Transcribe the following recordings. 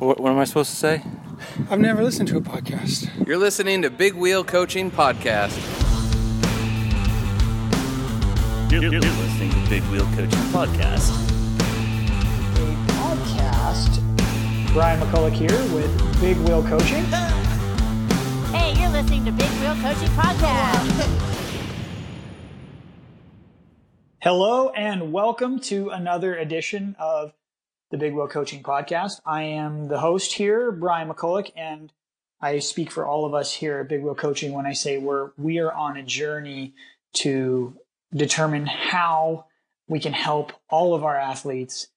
What, what am I supposed to say? I've never listened to a podcast. You're listening to Big Wheel Coaching Podcast. You're, you're listening to Big Wheel Coaching Podcast. a podcast. Brian McCulloch here with Big Wheel Coaching. Hey, you're listening to Big Wheel Coaching Podcast. Hello and welcome to another edition of the Big Wheel Coaching Podcast. I am the host here, Brian McCulloch, and I speak for all of us here at Big Wheel Coaching when I say we're we are on a journey to determine how we can help all of our athletes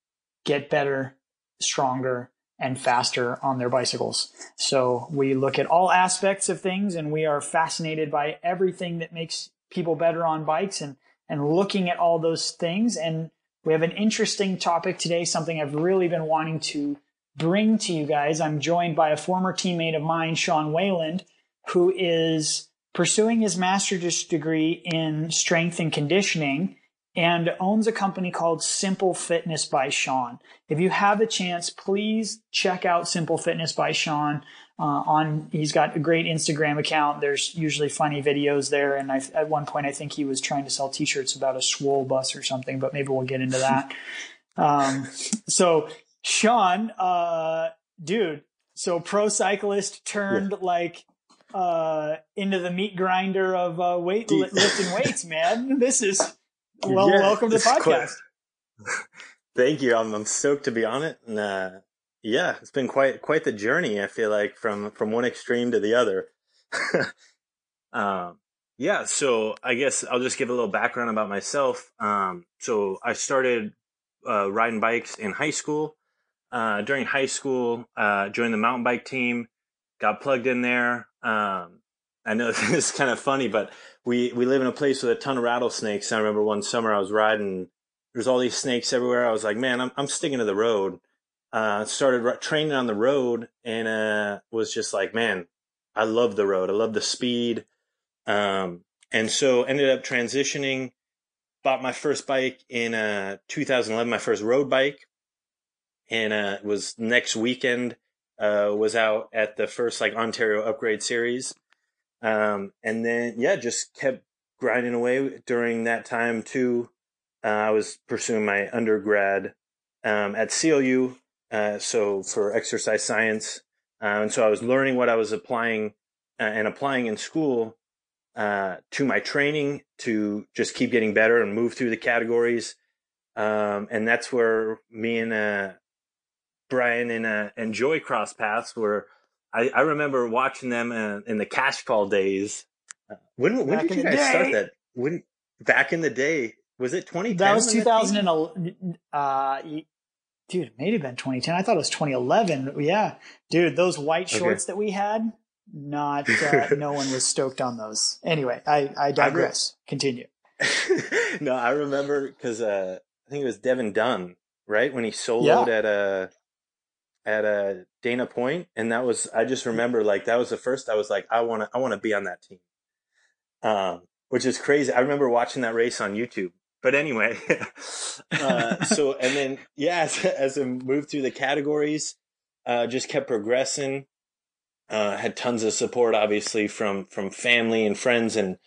get better, stronger, and faster on their bicycles. So we look at all aspects of things and we are fascinated by everything that makes people better on bikes and, and looking at all those things. And we have an interesting topic today, something I've really been wanting to bring to you guys. I'm joined by a former teammate of mine, Shawn Wayland, who is pursuing his master's degree in strength and conditioning and owns a company called Simple Fitness by Shawn. If you have a chance, please check out Simple Fitness by Shawn. Uh, on he's got a great Instagram account. There's usually funny videos there, and I, at one point I think he was trying to sell T-shirts about a swole bus or something, but maybe we'll get into that. um, so Shawn, uh, dude, so pro cyclist turned like uh, into the meat grinder of uh, weight li- lifting weights, man. This is well, Yeah, welcome to the podcast. Thank you. I'm, I'm stoked to be on it. And, uh, yeah, it's been quite, quite the journey. I feel like from, from one extreme to the other. um, yeah. So I guess I'll just give a little background about myself. Um, so I started, uh, riding bikes in high school. Uh, during high school, uh, joined the mountain bike team, got plugged in there. Um, I know this is kind of funny, but we, we live in a place with a ton of rattlesnakes. I remember one summer I was riding there's all these snakes everywhere. I was like, man, I'm I'm sticking to the road. Uh, started training on the road and uh, was just like, man, I love the road. I love the speed. Um, and so ended up transitioning. Bought my first bike in uh, 2011, my first road bike, and uh, it was next weekend. Uh, was out at the first like Ontario Upgrade Series, um, and then yeah, just kept grinding away during that time too. Uh, I was pursuing my undergrad um, at CLU, uh, so for exercise science, uh, and so I was learning what I was applying uh, and applying in school uh, to my training to just keep getting better and move through the categories, um, and that's where me and uh, Brian and uh, and Joy cross paths. Where I, I remember watching them uh, in the Cash Call days. When when did you guys start that? When back in the day was it 2010? That was when team- 2011. Uh, dude, it may have been 2010. I thought it was 2011. Yeah, dude, those white Okay. shorts that we had, not uh, no one was stoked on those. Anyway, I I digress. Continue. no, I remember because uh, I think it was Devin Dunn, right, when he soloed Yeah. at uh, at uh, Dana Point, and that was I just remember like that was the first I was like I want to I want to be on that team, um, which is crazy. I remember watching that race on YouTube. But anyway, uh, so and then yeah, as, as I moved through the categories, uh, just kept progressing. Uh, had tons of support, obviously from from family and friends, and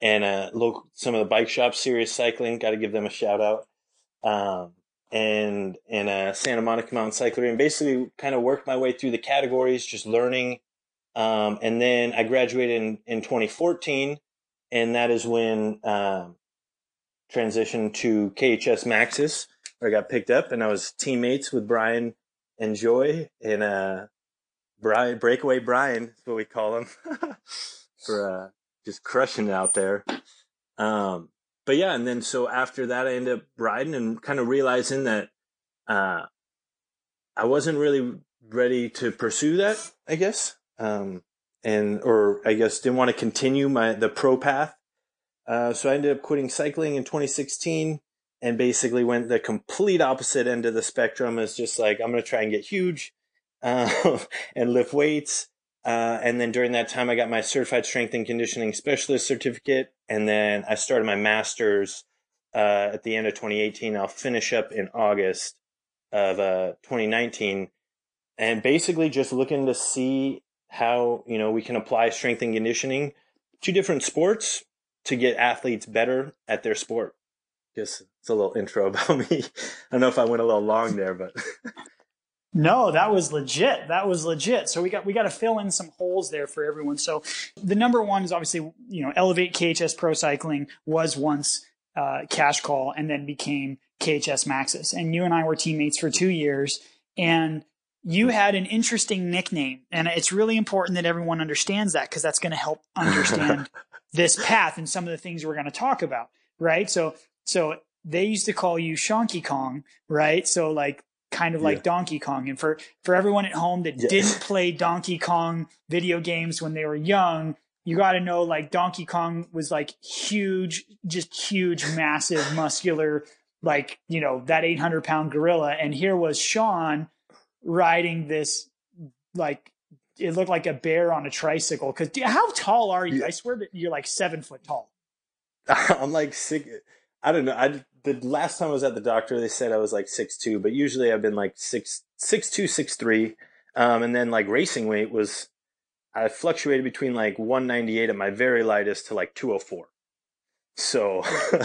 and uh, local some of the bike shops, Serious Cycling, got to give them a shout out. Um, and and uh, Santa Monica Mountain Cyclery, and basically kind of worked my way through the categories, just learning. Um, and then I graduated in, in 2014, and that is when um, transitioned to KHS Maxxis, where I got picked up, and I was teammates with Brian and Joy, and uh, Brian Breakaway Brian is what we call him for uh, just crushing it out there. Um, but yeah, and then so after that, I ended up riding and kind of realizing that uh, I wasn't really ready to pursue that. I guess, um, and or I guess didn't want to continue my the pro path. Uh, so I ended up quitting cycling in 2016 and basically went the complete opposite end of the spectrum. Is just like I'm going to try and get huge uh, and lift weights. Uh, and then during that time, I got my certified strength and conditioning specialist certificate. And then I started my master's uh, at the end of 2018. I'll finish up in August of uh, 2019. and basically just looking to see how you know we can apply strength and conditioning to different sports to get athletes better at their sport. Just it's a little intro about me. I don't know if I went a little long there, but No, that was legit. That was legit. So we got we got to fill in some holes there for everyone. So the number one is obviously you know Elevate KHS Pro Cycling was once uh, Cash Call and then became KHS Maxxis, and you and I were teammates for two years, and you had an interesting nickname, and it's really important that everyone understands that because that's going to help understand this path and some of the things we're going to talk about, right? So so they used to call you Shonky Kong, right? So like kind of like Yeah. Donkey Kong. And for, for everyone at home that Yeah. didn't play Donkey Kong video games when they were young, you got to know like Donkey Kong was like huge, just huge, massive, muscular, like, you know, that 800 pound gorilla. And here was Shawn riding this, like, it looked like a bear on a tricycle. Cause how tall are you? Yeah. I swear that you're like seven foot tall. I'm like sick. I don't know. I the last time I was at the doctor, they said I was like six two, but usually I've been like six six two six three, um, and then like racing weight was I fluctuated between like 198 at my very lightest to like 204. So,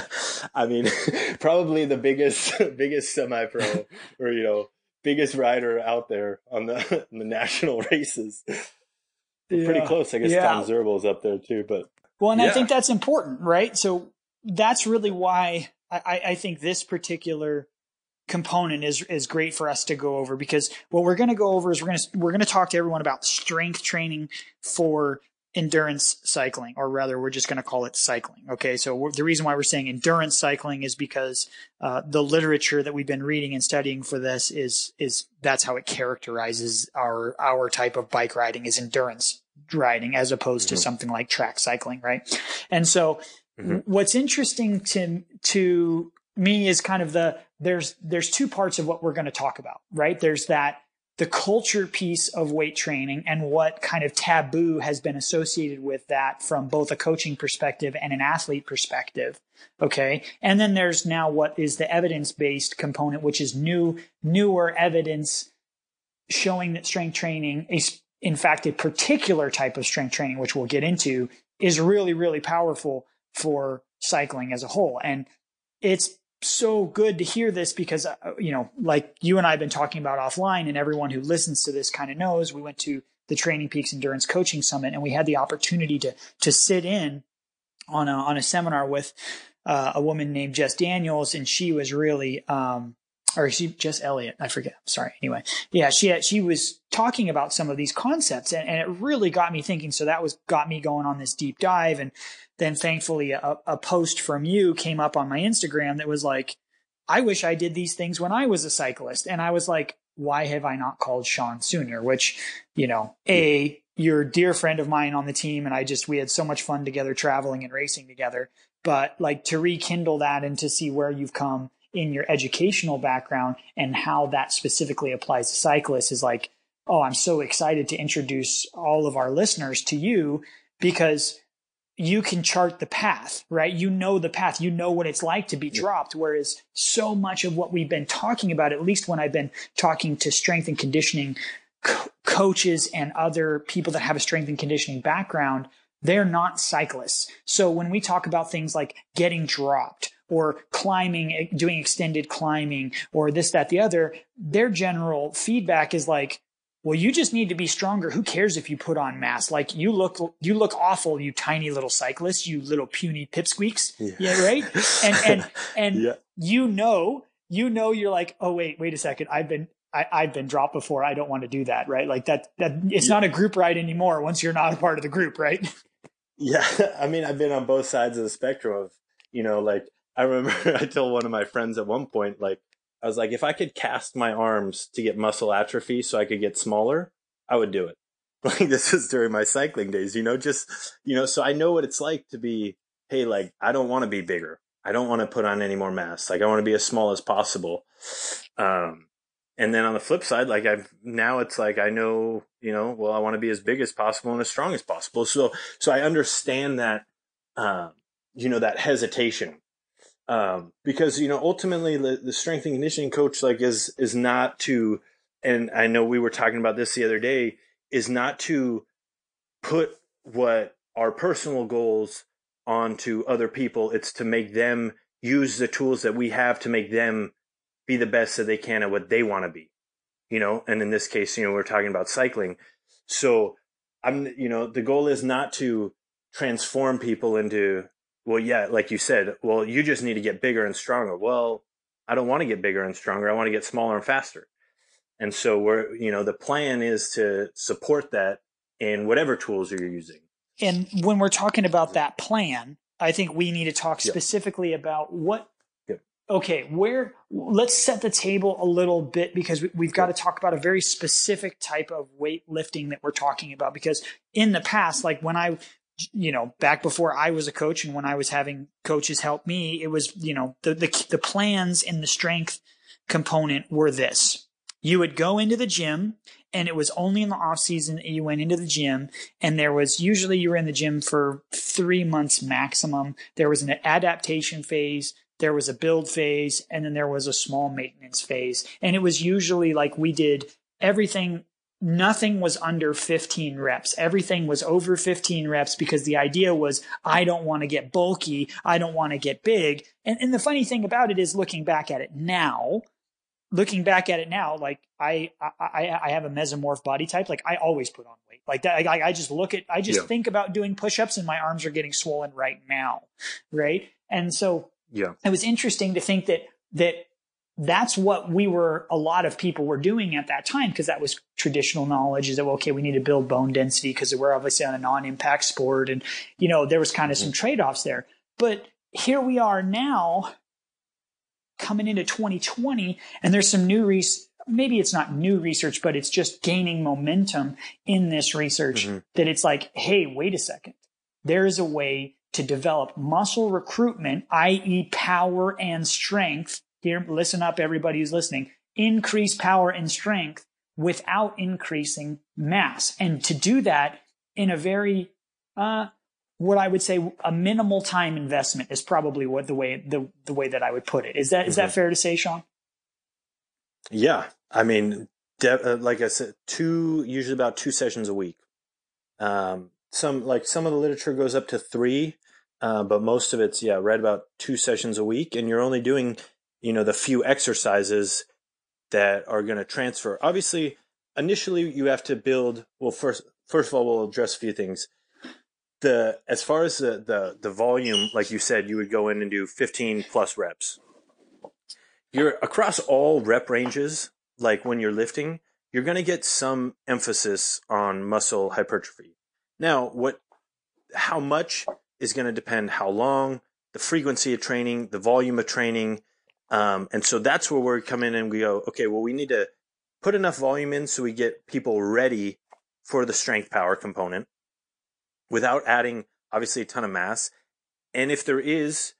I mean, probably the biggest biggest semi pro or you know biggest rider out there on the on the national races. Pretty close, I guess. Yeah. Tom Zirbel's up there too, but Well, and I think that's important, right? So that's really why I, I- I think this particular component is is great for us to go over because what we're going to go over is we're going to we're going to talk to everyone about strength training for endurance cycling or rather we're just going to call it cycling okay? So we're, the reason why we're saying endurance cycling is because uh, the literature that we've been reading and studying for this is is that's how it characterizes our our type of bike riding is endurance riding as opposed to something like track cycling right? And so Mhm. what's interesting to to me is kind of the there's there's two parts of what we're going to talk about right? There's that the culture piece of weight training and what kind of taboo has been associated with that from both a coaching perspective and an athlete perspective okay? And then there's now what is the evidence based component which is new newer evidence showing that strength training is in fact a particular type of strength training which we'll get into is really really powerful for cycling as a whole. And it's so good to hear this because uh, you know like you and I have been talking about offline and everyone who listens to this kind of knows we went to the Training Peaks Endurance Coaching Summit and we had the opportunity to to sit in on a on a seminar with uh, a woman named Jess Daniels and she was really um or she Jess Elliott I forget sorry anyway. Yeah she had, she was talking about some of these concepts and, and it really got me thinking. So that was got me going on this deep dive and then thankfully a, a post from you came up on my Instagram that was like, I wish I did these things when I was a cyclist. And I was like, why have I not called Shawn sooner? Which, you know, A, you're a dear friend of mine on the team. And I just, we had so much fun together traveling and racing together. But like to rekindle that and to see where you've come in your educational background and how that specifically applies to cyclists is like, oh, I'm so excited to introduce all of our listeners to you because you can chart the path, right? You know the path. You know what it's like to be dropped. Whereas so much of what we've been talking about, at least when I've been talking to strength and conditioning co- coaches and other people that have a strength and conditioning background, they're not cyclists. So when we talk about things like getting dropped or climbing, eh, doing extended climbing or this, that, the other, their general feedback is like, well, you just need to be stronger. Who cares if you put on mass? Like you look, you look awful, you tiny little cyclist, you little puny pipsqueaks. Yeah. Yeah, right. And and and Yeah. you know, you know, you're like, oh wait, wait a second. I've been, I, I've been dropped before. I don't want to do that, right? Like that. That it's not a group ride anymore. Once you're not a part of the group, right? Yeah, I mean, I've been on both sides of the spectrum of, you know, like I remember I told one of my friends at one point, like I was like, if I could cast my arms to get muscle atrophy so I could get smaller, I would do it. Like this was during my cycling days, you know, just you know, so I know what it's like to be, hey, like I don't want to be bigger. I don't want to put on any more mass. Like I want to be as small as possible. Um, and then on the flip side, like I've now it's like I know, you know, well, I want to be as big as possible and as strong as possible. So, so I understand that, um, you know, that hesitation, um, because you know, ultimately, the, the strength and conditioning coach like is is not to and I know we were talking about this the other day, is not to put what our personal goals onto other people. It's to make them use the tools that we have to make them be the best that they can at what they want to be. You know, and in this case, you know, we're talking about cycling. So I'm, you know, the goal is not to transform people into, well, yeah, like you said, well, you just need to get bigger and stronger. Well, I don't want to get bigger and stronger. I want to get smaller and faster. And so we're, you know, the plan is to support that in whatever tools you're using. And when we're talking about that plan, I think we need to talk Yep. specifically about what. Okay, where let's set the table a little bit because we, we've got to talk about a very specific type of weightlifting that we're talking about. Because in the past, like when I, you know, back before I was a coach and when I was having coaches help me, it was you know the the, the plans and the strength component were this: you would go into the gym and it was only in the off season that you went into the gym and there was usually you were in the gym for three months maximum. There was an adaptation phase there was a build phase and then there was a small maintenance phase. And it was usually like we did everything nothing was under 15 reps everything was over 15 reps because the idea was i don't want to get bulky i don't want to get big and, and the funny thing about it is looking back at it now looking back at it now, like I, I, I have a mesomorph body type. Like I always put on weight like that. I, I just look at, I just Yeah. think about doing push-ups and my arms are getting swollen right now. Right. And so Yeah. it was interesting to think that, that that's what we were, a lot of people were doing at that time because that was traditional knowledge is that, well, okay, we need to build bone density because we're obviously on a non-impact sport. And, you know, there was kind of some trade-offs there, but here we are now coming into 2020 and there's some new research maybe it's not new research but it's just gaining momentum in this research Mhm. that it's like hey wait a second there is a way to develop muscle recruitment i.e power and strength here listen up everybody who's listening increase power and strength without increasing mass and to do that in a very uh, what I would say a minimal time investment is probably what the way the the way that I would put it. Is that is that fair to say, Shawn? Yeah, I mean, de- uh, like I said, two usually about two sessions a week. Um, some like some of the literature goes up to three, uh, but most of it's yeah, right about two sessions a week, and you're only doing you know the few exercises that are going to transfer. Obviously, initially you have to build. Well, first first of all, we'll address a few things. The as far as the the the volume, like you said, you would go in and do 15 plus reps you're across all rep ranges, like when you're lifting, you're going to get some emphasis on muscle hypertrophy. Now, what, how much is going to depend how long, the frequency of training, the volume of training. Um, and so that's where we come in and we go, okay, well, we need to put enough volume in so we get people ready for the strength power component without adding obviously a ton of mass. And if there is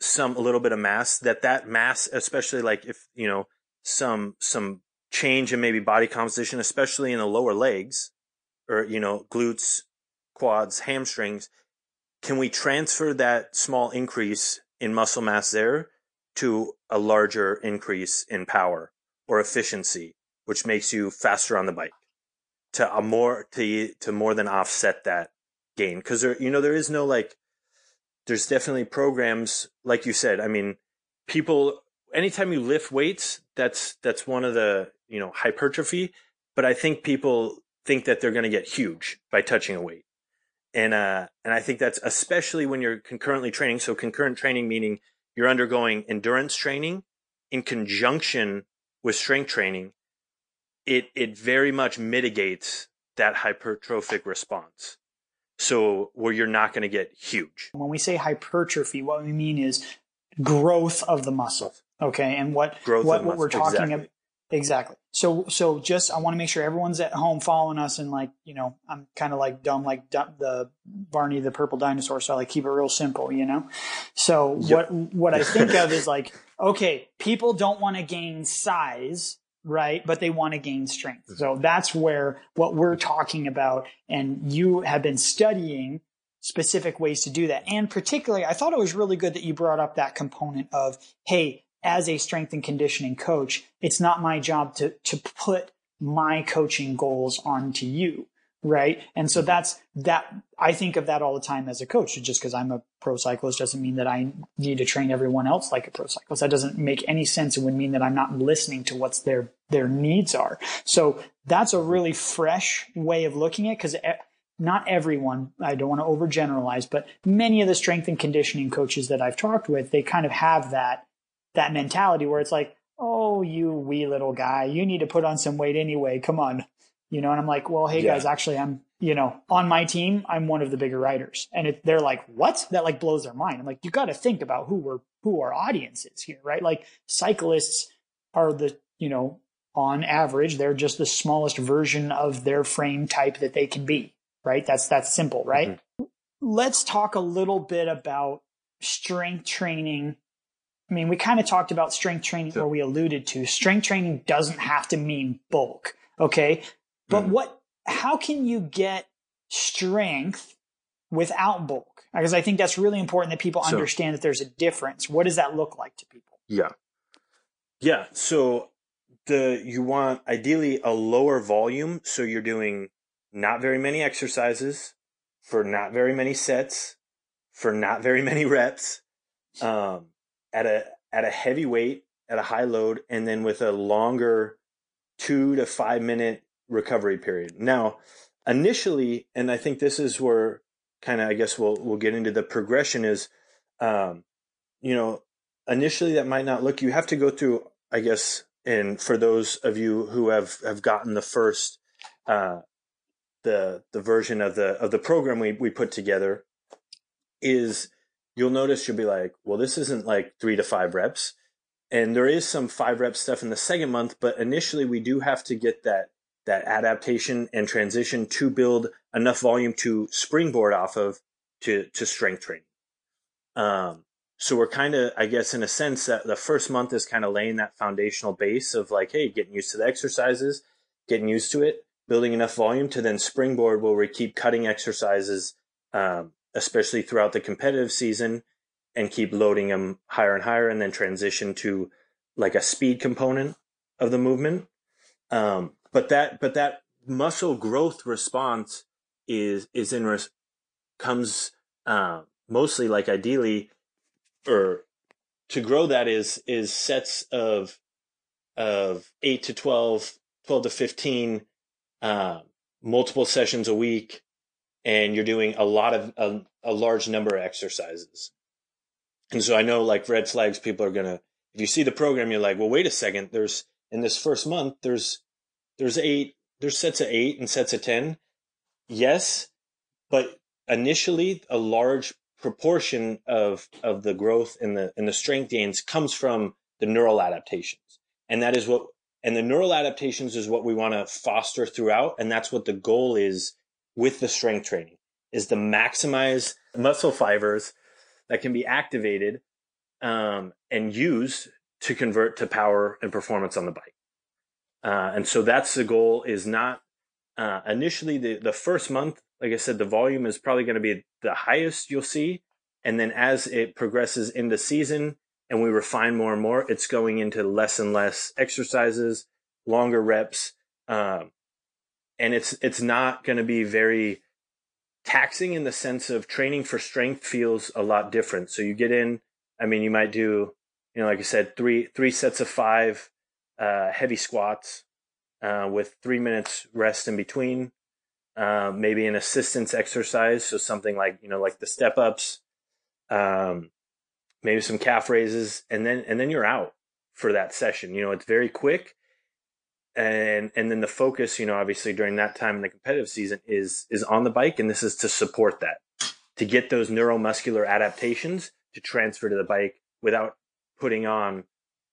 some a little bit of mass that that mass especially like if you know some some change in maybe body composition especially in the lower legs or you know glutes quads hamstrings can we transfer that small increase in muscle mass there to a larger increase in power or efficiency which makes you faster on the bike to a more to to more than offset that gain. Because there you know there is no like there's definitely programs like you said i mean people anytime you lift weights that's that's one of the you know hypertrophy but i think people think that they're going to get huge by touching a weight. And uh and i think that's especially when you're concurrently training. So concurrent training meaning you're undergoing endurance training in conjunction with strength training it it very much mitigates that hypertrophic response so where you're not going to get huge When we say hypertrophy, what we mean is growth of the muscle. Okay, and what Growth what, what we're talking exactly. about exactly. So so just I want to make sure everyone's at home following us and like you know I'm kind of like dumb like du- the Barney the purple dinosaur, so I like keep it real simple, you know. So Yep. what what I think of is like okay, people don't want to gain size. Right, but they want to gain strength. So that's where what we're talking about, and you have been studying specific ways to do that. And particularly, I thought it was really good that you brought up that component of, hey, as a strength and conditioning coach, it's not my job to, to put my coaching goals onto you right? And so mm-hmm. that's that i think of that all the time as a coach just because i'm a pro cyclist doesn't mean that i need to train everyone else like a pro cyclist. That doesn't make any sense. It would mean that i'm not listening to what's their their needs are. So that's a really fresh way of looking at because eh, not everyone i don't want to overgeneralize but many of the strength and conditioning coaches that i've talked with they kind of have that that mentality where it's like oh you wee little guy you need to put on some weight anyway come on you know, and I'm like, well, hey Yeah. guys, actually, I'm, you know, on my team, I'm one of the bigger writers, and it, they're like, what? That like blows their mind. I'm like, you got to think about who we're, who our audience is here, right? Like cyclists are the, you know, on average, they're just the smallest version of their frame type that they can be, right? That's that's simple, right? Mm-hmm. Let's talk a little bit about strength training. I mean, we kind of talked about strength training, or we alluded to strength training doesn't have to mean bulk, okay? But Mhm. what? How can you get strength without bulk? Because I think that's really important that people So- understand that there's a difference. What does that look like to people? Yeah. Yeah. So the you want ideally a lower volume, so you're doing not very many exercises for not very many sets for not very many reps um, at a at a heavy weight at a high load and then with a longer two to five minute recovery period. Now initially and i think this is where kind of i guess we'll we'll get into the progression is um, you know initially that might not look you have to go through i guess and for those of you who have have gotten the first uh the the version of the of the program we we put together is you'll notice you'll be like well this isn't like 3 to 5 reps. And there is some 5 rep stuff in the second month but initially we do have to get that that adaptation and transition to build enough volume to springboard off of to to strength training um so we're kind of i guess in a sense that the first month is kind of laying that foundational base of like hey getting used to the exercises getting used to it building enough volume to then springboard where we keep cutting exercises um, especially throughout the competitive season and keep loading them higher and higher and then transition to like a speed component of the movement. Um, but that but that muscle growth response is is in res- comes uh, mostly like ideally or to grow that is is sets of of 8 to 12 12 to 15 uh, multiple sessions a week and you're doing a lot of a, a large number of exercises. And so i know like red flags people are gonna if you see the program you're like well wait a second there's in this first month there's there's eight there's sets of eight and sets of ten. Yes but initially a large proportion of of the growth and the and the strength gains comes from the neural adaptations. And that is what and the neural adaptations is what we want to foster throughout and that's what the goal is with the strength training is to maximize muscle fibers that can be activated um, and used to convert to power and performance on the bike. Uh, and so that's the goal is not uh, initially the, the first month like i said the volume is probably going to be the highest you'll see. And then as it progresses into season and we refine more and more it's going into less and less exercises longer reps um, and it's it's not going to be very taxing in the sense of training for strength feels a lot different. So you get in i mean you might do you know like i said three three sets of five uh, heavy squats uh, with three minutes rest in between uh, maybe an assistance exercise. So something like you know like the step ups um, maybe some calf raises and then and then you're out for that session. You know it's very quick and and then the focus you know obviously during that time in the competitive season is is on the bike and this is to support that to get those neuromuscular adaptations to transfer to the bike without putting on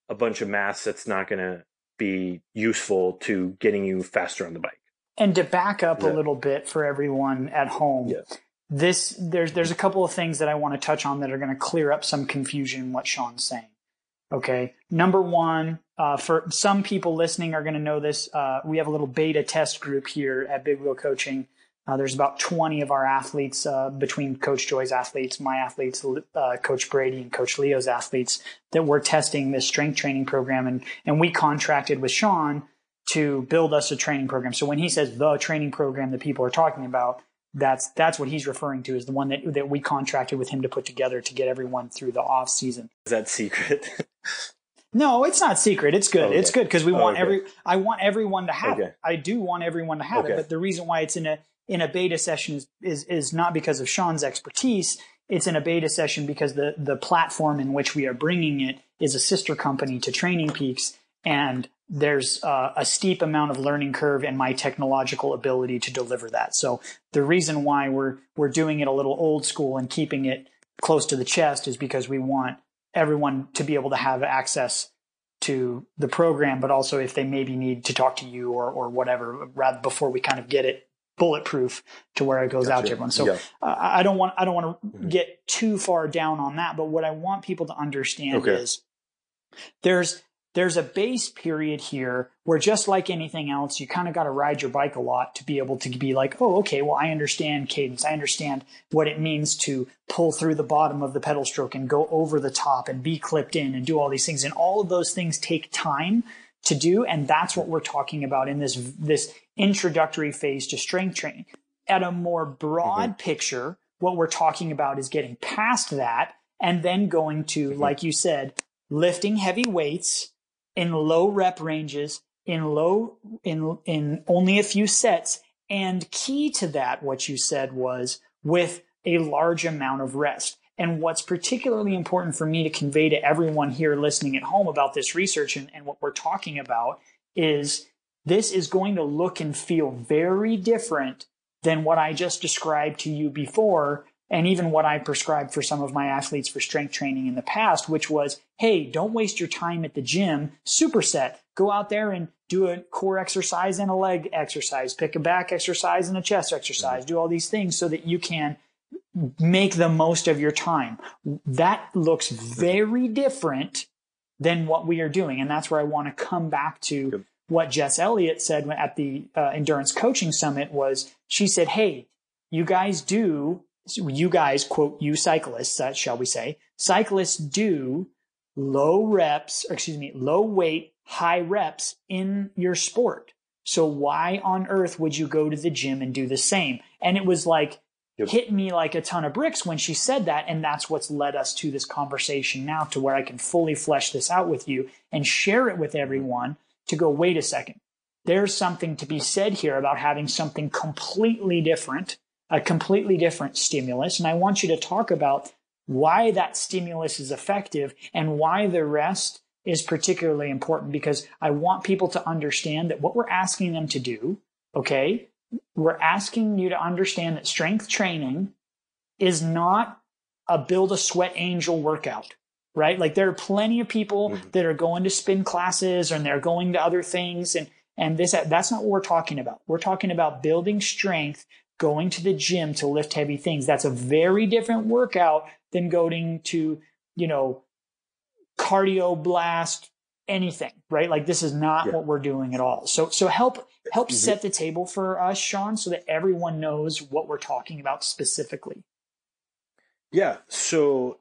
a bunch of mass that's not going to be useful to getting you faster on the bike And to back up a little bit for everyone at home, Yes. this there's there's a couple of things that I want to touch on that are going to clear up some confusion in what Shawn's saying. Okay, number one, uh, for some people listening are going to know this. Uh, we have a little beta test group here at Big Wheel Coaching. Uh, there's about 20 of our athletes uh, between Coach Joy's athletes, my athletes, uh, Coach Brady, and Coach Leo's athletes that we're testing this strength training program, and and we contracted with Shawn to build us a training program. So when he says the training program that people are talking about, that's that's what he's referring to is the one that that we contracted with him to put together to get everyone through the off season. Is that secret? No, it's not secret. It's good. Okay. It's good because we Oh, want okay. every. I want everyone to have Okay. it. I do want everyone to have it. But the reason why it's in a in a beta session is, is is not because of Shawn's expertise. It's in a beta session because the the platform in which we are bringing it is a sister company to Training Peaks, and there's uh, a steep amount of learning curve and my technological ability to deliver that. So the reason why we're we're doing it a little old school and keeping it close to the chest is because we want everyone to be able to have access to the program, but also if they maybe need to talk to you or, or whatever, rather before we kind of get it bulletproof to where it goes out to everyone. So Yeah. uh, I don't want I don't want to Mhm. get too far down on that, but what I want people to understand Okay. is there's there's a base period here where just like anything else, you kind of got to ride your bike a lot to be able to be like, oh, okay, well, I understand cadence. I understand what it means to pull through the bottom of the pedal stroke and go over the top and be clipped in and do all these things. And all of those things take time to do. And that's what we're talking about in this, this introductory phase to strength training. At a more broad mm-hmm. picture, what we're talking about is getting past that and then going to, mm-hmm. like you said, lifting heavy weights in low rep ranges in low in in only a few sets. And key to that what you said was with a large amount of rest. And what's particularly important for me to convey to everyone here listening at home about this research and, and what we're talking about is this is going to look and feel very different than what I just described to you before and even what I prescribed for some of my athletes for strength training in the past, which was, hey, don't waste your time at the gym, superset. Go out there and do a core exercise and a leg exercise, pick a back exercise and a chest exercise, do all these things so that you can make the most of your time. That looks very different than what we are doing. And that's where I want to come back to Good. what Jess Elliott said at the uh, endurance coaching summit was she said, Hey, you guys do, you guys quote, you cyclists, uh, shall we say, cyclists do low reps, or excuse me, low weight, high reps in your sport. So why on earth would you go to the gym and do the same? And it was like, Yep. hit me like a ton of bricks when she said that. And that's what's led us to this conversation now to where I can fully flesh this out with you and share it with everyone to go, wait a second. There's something to be said here about having something completely different, a completely different stimulus. And I want you to talk about why that stimulus is effective and why the rest is particularly important because I want people to understand that what we're asking them to do, okay, we're asking you to understand that strength training is not a build a sweat angel workout, right? Like there are plenty of people Mhm. that are going to spin classes and they're going to other things and and this that's not what we're talking about. We're talking about building strength, going to the gym to lift heavy things. That's a very different workout than going to, you know, cardio blast anything, right? Like this is not Yeah. what we're doing at all. So so help help Mhm. set the table for us, Shawn, so that everyone knows what we're talking about specifically. Yeah. So,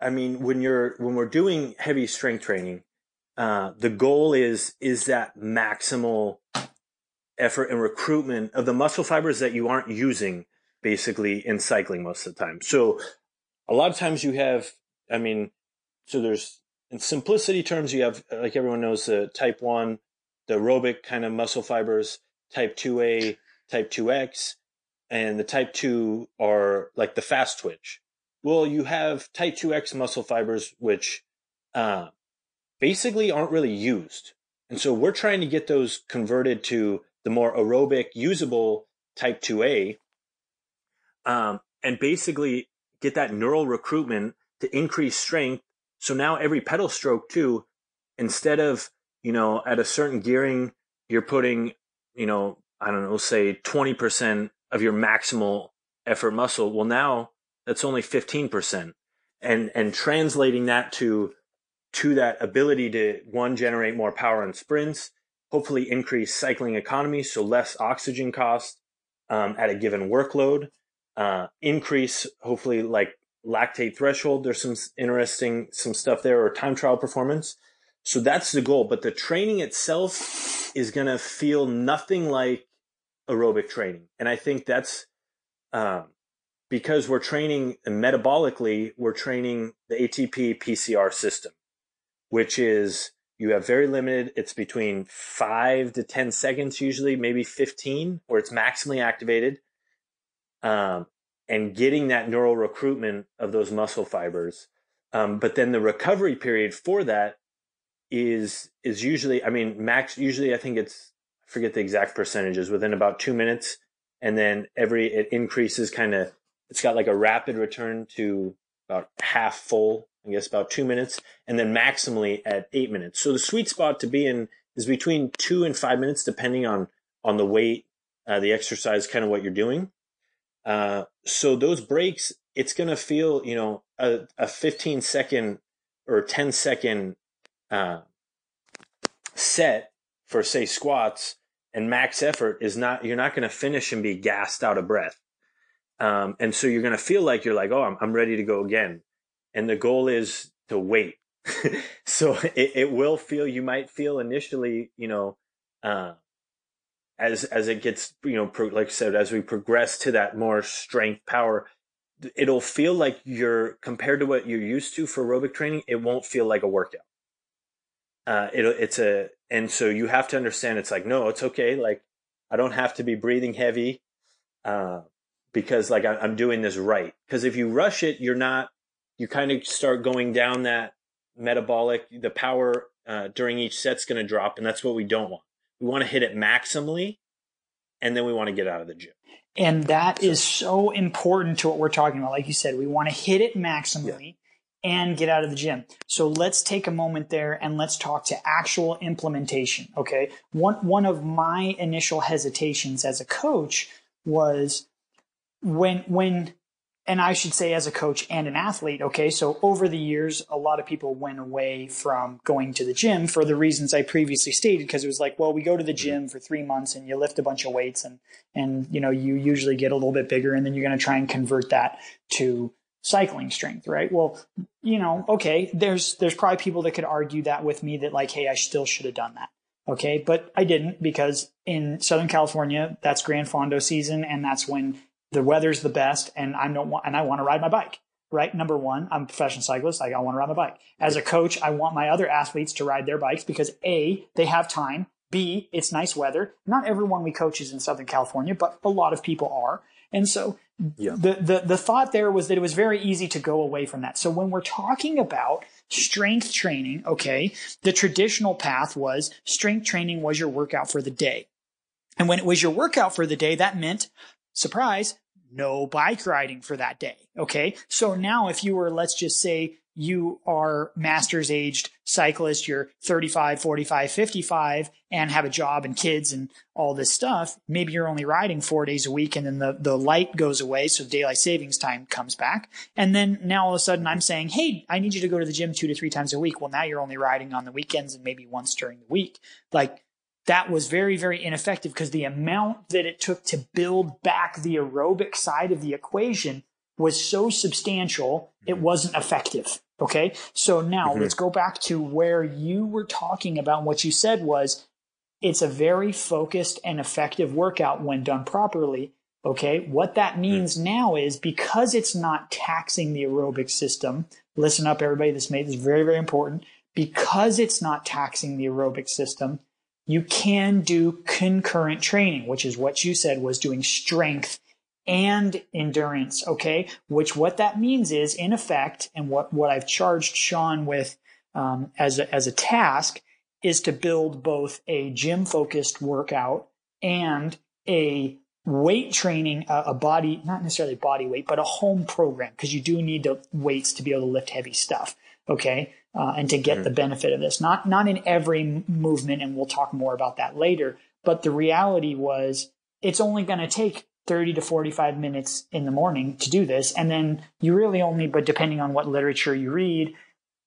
I mean, when you're when we're doing heavy strength training, uh, the goal is is that maximal effort and recruitment of the muscle fibers that you aren't using basically in cycling most of the time. So, a lot of times you have, I mean, so there's in simplicity terms, you have like everyone knows the type one, the aerobic kind of muscle fibers, type two A, type two X, and the type two are like the fast twitch. Well, you have type 2X muscle fibers, which uh, basically aren't really used. And so we're trying to get those converted to the more aerobic, usable type 2A, um, and basically get that neural recruitment to increase strength. So now every pedal stroke, too, instead of, you know, at a certain gearing, you're putting, you know, I don't know, say 20% of your maximal effort muscle. Well, now that's only 15% and and translating that to to that ability to one generate more power in sprints hopefully increase cycling economy so less oxygen cost um, at a given workload uh, increase hopefully like lactate threshold there's some interesting some stuff there or time trial performance so that's the goal. But the training itself is going to feel nothing like aerobic training. And I think that's um, because we're training metabolically, we're training the ATP PCR system, which is you have very limited, it's between five to 10 seconds, usually, maybe 15, where it's maximally activated. Um, and getting that neural recruitment of those muscle fibers. Um, but then the recovery period for that is is usually, I mean, max. Usually, I think it's I forget the exact percentages within about two minutes, and then every it increases kind of. It's got like a rapid return to about half full, I guess about two minutes, and then maximally at eight minutes. So the sweet spot to be in is between two and five minutes, depending on on the weight, uh, the exercise, kind of what you're doing. Uh, so those breaks, it's going to feel, you know, a, a 15 second or 10 second uh, set for, say, squats and max effort is not, you're not going to finish and be gassed out of breath. Um, and so you're going to feel like you're like, oh, I'm, I'm ready to go again. And the goal is to wait. so it, it will feel, you might feel initially, you know, uh, as as it gets you know pro, like I said as we progress to that more strength power it'll feel like you're compared to what you're used to for aerobic training it won't feel like a workout. Uh it, it's a and so you have to understand it's like no it's okay. Like i don't have to be breathing heavy uh because like I, i'm doing this right. Because if you rush it you're not you kind of start going down that metabolic the power uh, during each set's going to drop and that's what we don't want we want to hit it maximally, and then we want to get out of the gym. And that so, is so important to what we're talking about. Like you said, we want to hit it maximally yeah. and get out of the gym. So let's take a moment there and let's talk to actual implementation. Okay. One, one of my initial hesitations as a coach was when, when and I should say as a coach and an athlete, okay, so over the years, a lot of people went away from going to the gym for the reasons I previously stated, because it was like, well, we go to the mm-hmm. gym for three months and you lift a bunch of weights and, and, you know, you usually get a little bit bigger and then you're going to try and convert that to cycling strength, right? Well, you know, okay, there's, there's probably people that could argue that with me that like, hey, I still should have done that. Okay. But I didn't because in Southern California, that's Grand Fondo season and that's when the weather's the best and I don't want, and I want to ride my bike, right? Number one, I'm a professional cyclist. I, I want to ride my bike. As a coach, I want my other athletes to ride their bikes because A, they have time. B, it's nice weather. Not everyone we coach is in Southern California, but a lot of people are. And so yeah. the, the, the thought there was that it was very easy to go away from that. So when we're talking about strength training, okay, the traditional path was strength training was your workout for the day. And when it was your workout for the day, that meant surprise, no bike riding for that day. Okay. So now if you were, let's just say you are master's aged cyclist, you're 35, 45, 55 and have a job and kids and all this stuff. Maybe you're only riding four days a week and then the, the light goes away. So daylight savings time comes back. And then now all of a sudden I'm saying, Hey, I need you to go to the gym two to three times a week. Well, now you're only riding on the weekends and maybe once during the week. Like that was very, very ineffective because the amount that it took to build back the aerobic side of the equation was so substantial, it mm-hmm. wasn't effective. Okay. So now mm-hmm. let's go back to where you were talking about what you said was it's a very focused and effective workout when done properly. Okay. What that mm-hmm. means mm-hmm. now is because it's not taxing the aerobic system, listen up, everybody. This made this very, very important. Because it's not taxing the aerobic system, you can do concurrent training, which is what you said was doing strength and endurance. Okay. Which what that means is in effect, and what, what I've charged Shawn with, um, as a, as a task is to build both a gym focused workout and a weight training, uh, a body, not necessarily body weight, but a home program because you do need the weights to be able to lift heavy stuff. Okay uh, and to get mm-hmm. the benefit of this. Not not in every movement, and we'll talk more about that later. But the reality was, it's only going to take 30 to 45 minutes in the morning to do this, and then you really only, but depending on what literature you read,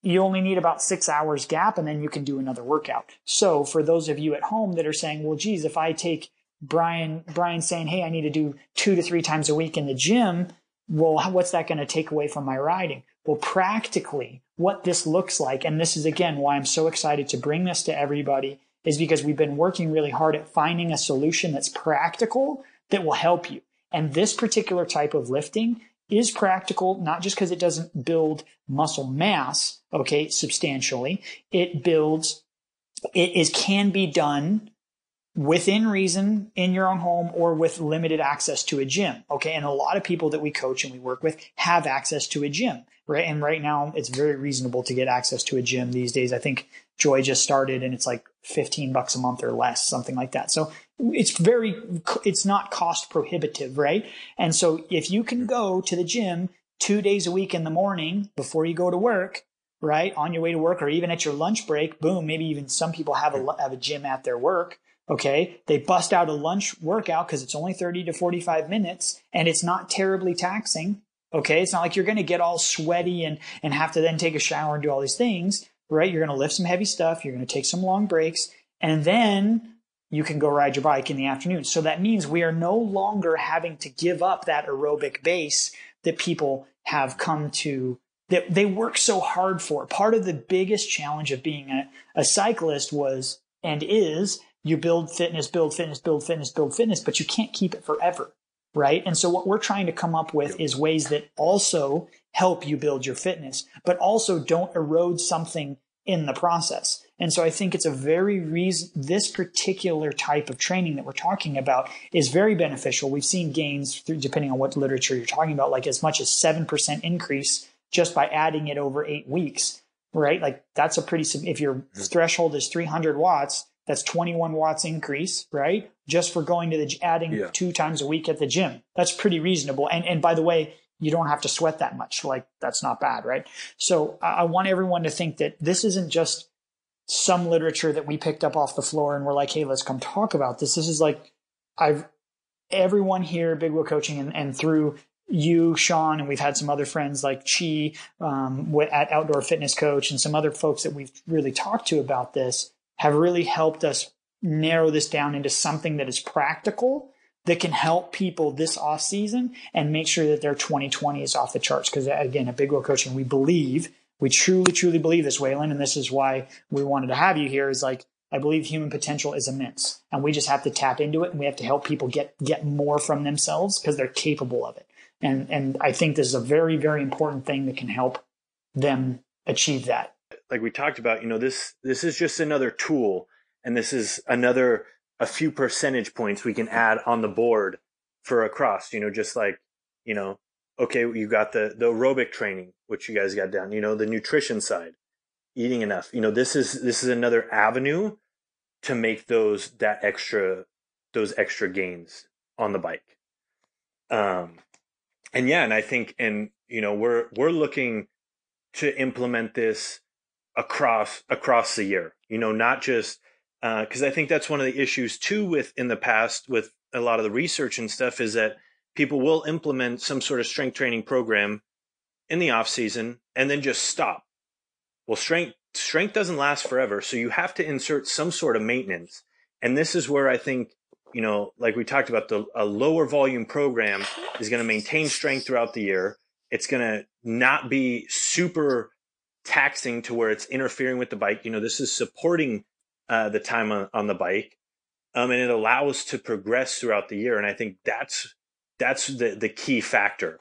you only need about six hours gap, and then you can do another workout. So for those of you at home that are saying, well, geez, if I take Brian Brian saying, hey, I need to do two to three times a week in the gym. Well, what's that going to take away from my riding? Well, practically, what this looks like. And this is again why I'm so excited to bring this to everybody is because we've been working really hard at finding a solution that's practical that will help you. And this particular type of lifting is practical, not just because it doesn't build muscle mass, okay, substantially. It builds, it is, can be done within reason in your own home or with limited access to a gym. Okay. And a lot of people that we coach and we work with have access to a gym, right? And right now it's very reasonable to get access to a gym these days. I think Joy just started and it's like 15 bucks a month or less, something like that. So it's very, it's not cost prohibitive, right? And so if you can go to the gym two days a week in the morning before you go to work, right? On your way to work or even at your lunch break, boom, maybe even some people have a, have a gym at their work Okay. They bust out a lunch workout because it's only 30 to 45 minutes and it's not terribly taxing. Okay. It's not like you're going to get all sweaty and, and have to then take a shower and do all these things, right? You're going to lift some heavy stuff. You're going to take some long breaks and then you can go ride your bike in the afternoon. So that means we are no longer having to give up that aerobic base that people have come to that they work so hard for. Part of the biggest challenge of being a, a cyclist was and is you build fitness, build fitness, build fitness, build fitness, but you can't keep it forever. Right. And so what we're trying to come up with is ways that also help you build your fitness, but also don't erode something in the process. And so I think it's a very reason, this particular type of training that we're talking about is very beneficial. We've seen gains through, depending on what literature you're talking about, like as much as 7% increase just by adding it over eight weeks, right? Like that's a pretty, if your threshold is 300 watts, that's 21 watts increase, right? Just for going to the adding yeah. two times a week at the gym. That's pretty reasonable. And and by the way, you don't have to sweat that much. Like that's not bad, right? So I, I want everyone to think that this isn't just some literature that we picked up off the floor and we're like, hey, let's come talk about this. This is like I've everyone here, Big Wheel Coaching, and, and through you, Shawn, and we've had some other friends like Chi um, at Outdoor Fitness Coach and some other folks that we've really talked to about this have really helped us narrow this down into something that is practical that can help people this off season and make sure that their 2020 is off the charts. Because uh, again, at Big Wheel Coaching, we believe, we truly, truly believe this, Wayland, and this is why we wanted to have you here. Is like I believe human potential is immense, and we just have to tap into it, and we have to help people get get more from themselves because they're capable of it. And and I think this is a very, very important thing that can help them achieve that like we talked about, you know, this this is just another tool, and this is another a few percentage points we can add on the board for a cross. You know, just like you know, okay, you got the the aerobic training, which you guys got down. You know, the nutrition side, eating enough. You know, this is this is another avenue to make those that extra those extra gains on the bike. Um, and yeah, and I think, and you know, we're we're looking to implement this across across the year. You know, not just because uh, I think that's one of the issues too with in the past with a lot of the research and stuff is that people will implement some sort of strength training program in the off season and then just stop. Well, strength strength doesn't last forever, so you have to insert some sort of maintenance. And this is where I think you know, like we talked about, the a lower volume program is going to maintain strength throughout the year. It's going to not be super taxing to where it's interfering with the bike. You know, this is supporting uh, the time on, on, the bike, um, and it allows to progress throughout the year. And I think that's that's the the key factor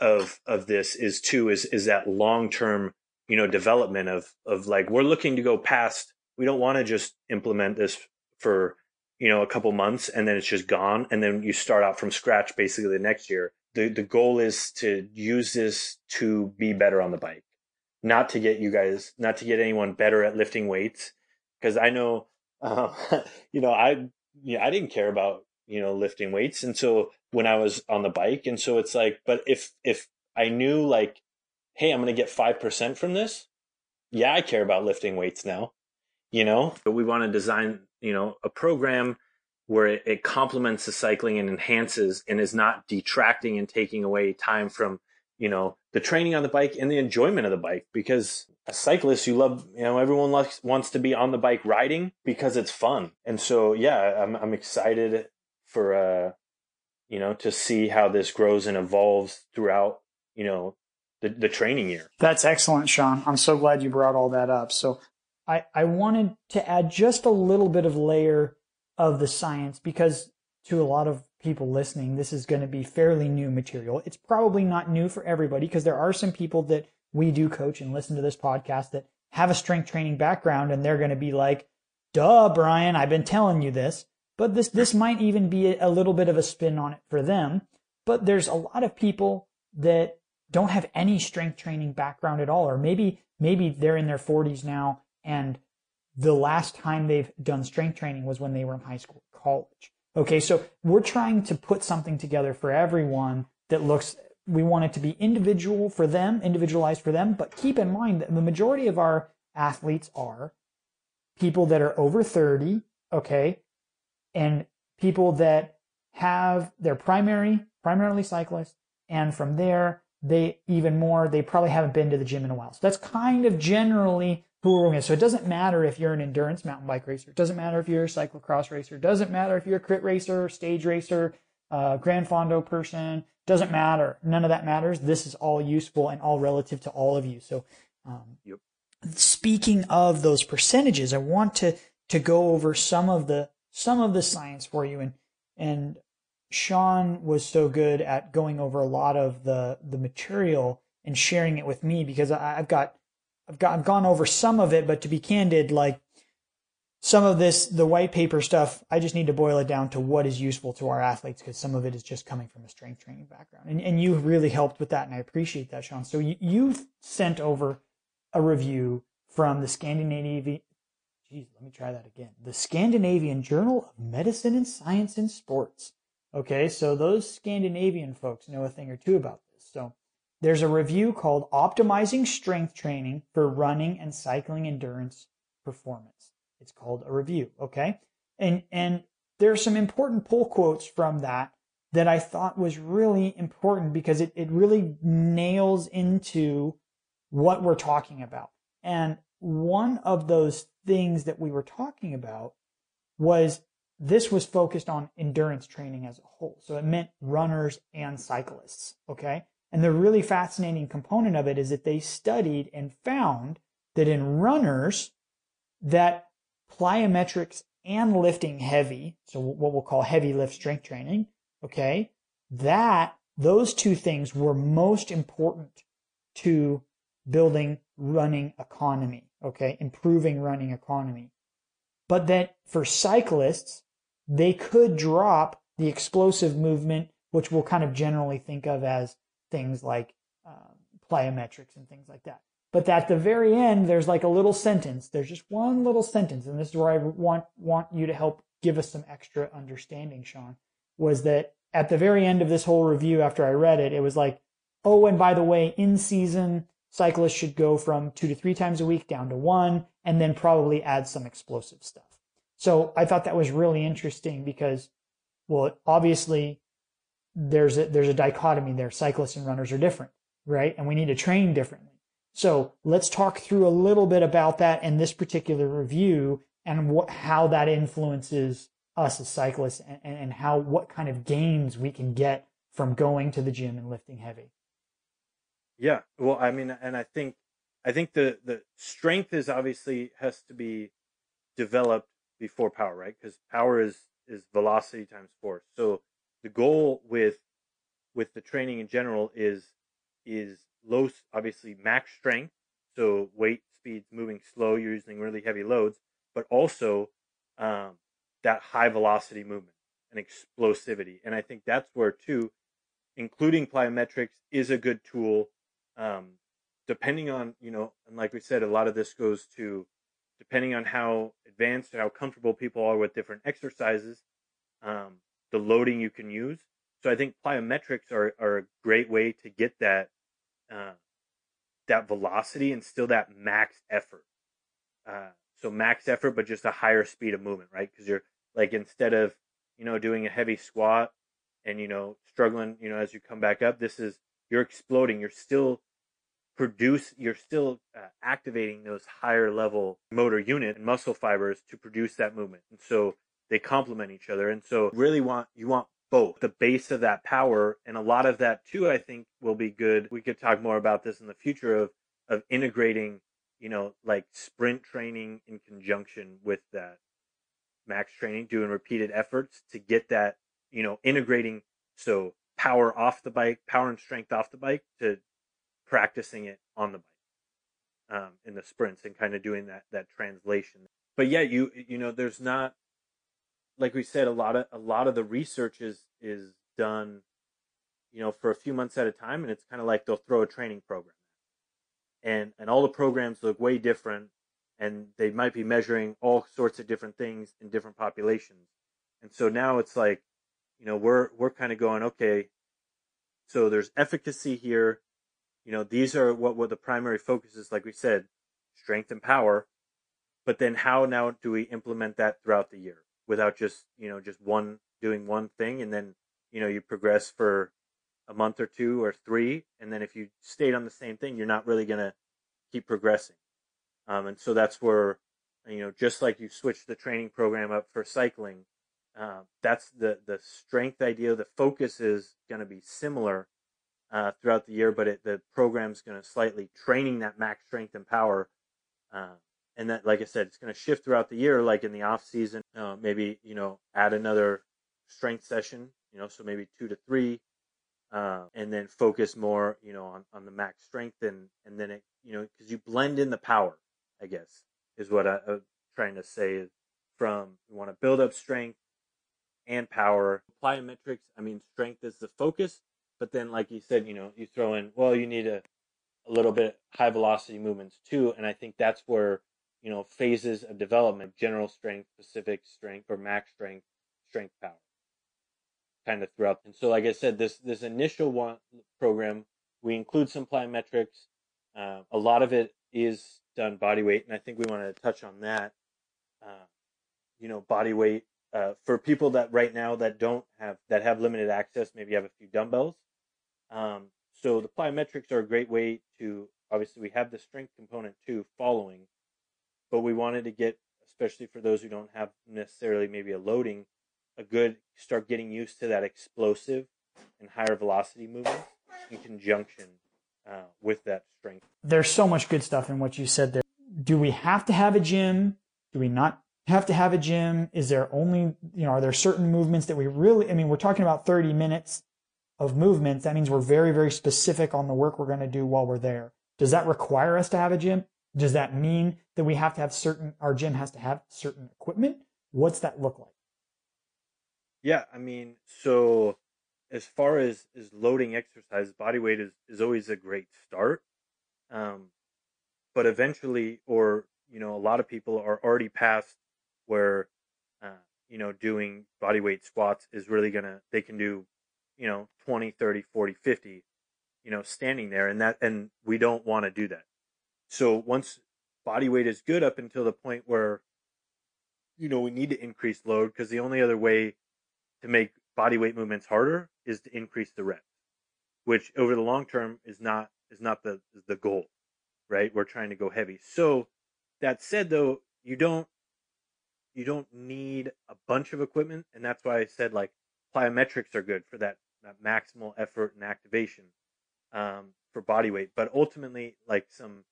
of of this is too is is that long term you know development of of like we're looking to go past. We don't want to just implement this for you know a couple months and then it's just gone, and then you start out from scratch basically the next year. The the goal is to use this to be better on the bike not to get you guys, not to get anyone better at lifting weights. Cause I know, uh, you know, I, yeah, I didn't care about, you know, lifting weights until when I was on the bike. And so it's like, but if, if I knew like, Hey, I'm to get 5% from this. Yeah, I care about lifting weights now, you know, but we want to design, you know, a program where it, it complements the cycling and enhances and is not detracting and taking away time from you know, the training on the bike and the enjoyment of the bike because a cyclist, you love, you know, everyone wants to be on the bike riding because it's fun. And so, yeah, I'm, I'm excited for, uh, you know, to see how this grows and evolves throughout, you know, the, the training year. That's excellent, Shawn. I'm so glad you brought all that up. So I, I wanted to add just a little bit of layer of the science because to a lot of people listening, this is going to be fairly new material. It's probably not new for everybody because there are some people that we do coach and listen to this podcast that have a strength training background and they're going to be like, duh, Brian, I've been telling you this. But this, this might even be a little bit of a spin on it for them. But there's a lot of people that don't have any strength training background at all, or maybe, maybe they're in their 40s now and the last time they've done strength training was when they were in high school, college. Okay. So we're trying to put something together for everyone that looks, we want it to be individual for them, individualized for them, but keep in mind that the majority of our athletes are people that are over 30. Okay. And people that have their primary, primarily cyclists. And from there, they even more, they probably haven't been to the gym in a while. So that's kind of generally who we're going So it doesn't matter if you're an endurance mountain bike racer. It doesn't matter if you're a cyclocross racer. It doesn't matter if you're a crit racer, stage racer, uh, Gran Fondo person. It Doesn't matter. None of that matters. This is all useful and all relative to all of you. So, um, Yep. speaking of those percentages, I want to, to go over some of the, some of the science for you. And, and Shawn was so good at going over a lot of the the material and sharing it with me because I, I've got I've got I've gone over some of it, but to be candid, like some of this the white paper stuff, I just need to boil it down to what is useful to our athletes because some of it is just coming from a strength training background, and and you really helped with that, and I appreciate that, Shawn. So you, you've sent over a review from the Scandinavian. Geez, let me try that again. The Scandinavian Journal of Medicine and Science in Sports. Okay, so those Scandinavian folks know a thing or two about this. So there's a review called Optimizing Strength Training for Running and Cycling Endurance Performance. It's called a review, okay? And and there are some important pull quotes from that that I thought was really important because it, it really nails into what we're talking about. And one of those things that we were talking about was this was focused on endurance training as a whole. So it meant runners and cyclists. Okay. And the really fascinating component of it is that they studied and found that in runners, that plyometrics and lifting heavy, so what we'll call heavy lift strength training, okay, that those two things were most important to building running economy, okay, improving running economy. But that for cyclists, they could drop the explosive movement, which we'll kind of generally think of as things like um, plyometrics and things like that. But at the very end, there's like a little sentence. There's just one little sentence, and this is where I want want you to help give us some extra understanding, Shawn. Was that at the very end of this whole review, after I read it, it was like, oh, and by the way, in season, cyclists should go from two to three times a week down to one, and then probably add some explosive stuff. So I thought that was really interesting because, well, obviously there's a, there's a dichotomy there. Cyclists and runners are different, right? And we need to train differently. So let's talk through a little bit about that in this particular review and what, how that influences us as cyclists and, and how, what kind of gains we can get from going to the gym and lifting heavy. Yeah. Well, I mean, and I think, I think the, the strength is obviously has to be developed before power, right? Because power is, is velocity times force. So the goal with, with the training in general is, is low, obviously max strength. So weight, speeds, moving slow, you're using really heavy loads, but also, um, that high velocity movement and explosivity. And I think that's where too, including plyometrics is a good tool. Um, depending on, you know, and like we said, a lot of this goes to depending on how advanced or how comfortable people are with different exercises, um, the loading you can use. So I think plyometrics are, are a great way to get that, uh, that velocity and still that max effort. Uh, so max effort, but just a higher speed of movement, right? Because you're like instead of you know doing a heavy squat and you know struggling, you know as you come back up, this is you're exploding. You're still produce. You're still uh, activating those higher level motor unit and muscle fibers to produce that movement, and so they complement each other. And so really want you want both the base of that power. And a lot of that too i think will be good. We could talk more about this in the future of of integrating you know like sprint training in conjunction with that max training doing repeated efforts to get that you know integrating so power off the bike power and strength off the bike to practicing it on the bike um, in the sprints and kind of doing that that translation. But yeah you you know there's not like we said, a lot of a lot of the research is is done, you know, for a few months at a time, and it's kind of like they'll throw a training program, and and all the programs look way different, and they might be measuring all sorts of different things in different populations, and so now it's like, you know, we're we're kind of going okay, so there's efficacy here, you know, these are what what the primary focus is, like we said, strength and power, but then how now do we implement that throughout the year? Without just you know just one doing one thing and then you know you progress for a month or two or three and then if you stayed on the same thing you're not really going to keep progressing. Um, and so that's where you know just like you switch the training program up for cycling uh, that's the the strength idea the focus is going to be similar uh, throughout the year but it, the program's going to slightly training that max strength and power uh, and that like i said it's going to shift throughout the year like in the off season uh, maybe you know add another strength session you know so maybe two to three uh, and then focus more you know on, on the max strength and and then it you know because you blend in the power i guess is what I, am trying to say from you want to build up strength and power plyometrics i mean strength is the focus but then like you said you know you throw in well you need a, a little bit high velocity movements too and i think that's where you know, phases of development, general strength, specific strength, or max strength, strength power, kind of throughout. And so, like I said, this this initial one program, we include some plyometrics. Uh, a lot of it is done body weight, and I think we want to touch on that. Uh, you know, body weight uh, for people that right now that don't have that have limited access, maybe have a few dumbbells. Um, so the plyometrics are a great way to obviously we have the strength component too following but we wanted to get, especially for those who don't have necessarily maybe a loading, a good start getting used to that explosive and higher velocity movement in conjunction uh, with that strength. There's so much good stuff in what you said there. Do we have to have a gym? Do we not have to have a gym? Is there only, you know, are there certain movements that we really, I mean, we're talking about 30 minutes of movements. That means we're very, very specific on the work we're going to do while we're there. Does that require us to have a gym? Does that mean that we have to have certain, our gym has to have certain equipment? What's that look like? Yeah, I mean, so as far as, as loading exercise, body weight is, is always a great start. Um, but eventually, or, you know, a lot of people are already past where, uh, you know, doing body weight squats is really going to, they can do, you know, 20, 30, 40, 50, you know, standing there. And that, and we don't want to do that. So once body weight is good up until the point where, you know, we need to increase load because the only other way to make body weight movements harder is to increase the reps, which over the long term is not is not the is the goal, right? We're trying to go heavy. So that said, though, you don't you don't need a bunch of equipment, and that's why I said like plyometrics are good for that that maximal effort and activation um, for body weight. But ultimately, like some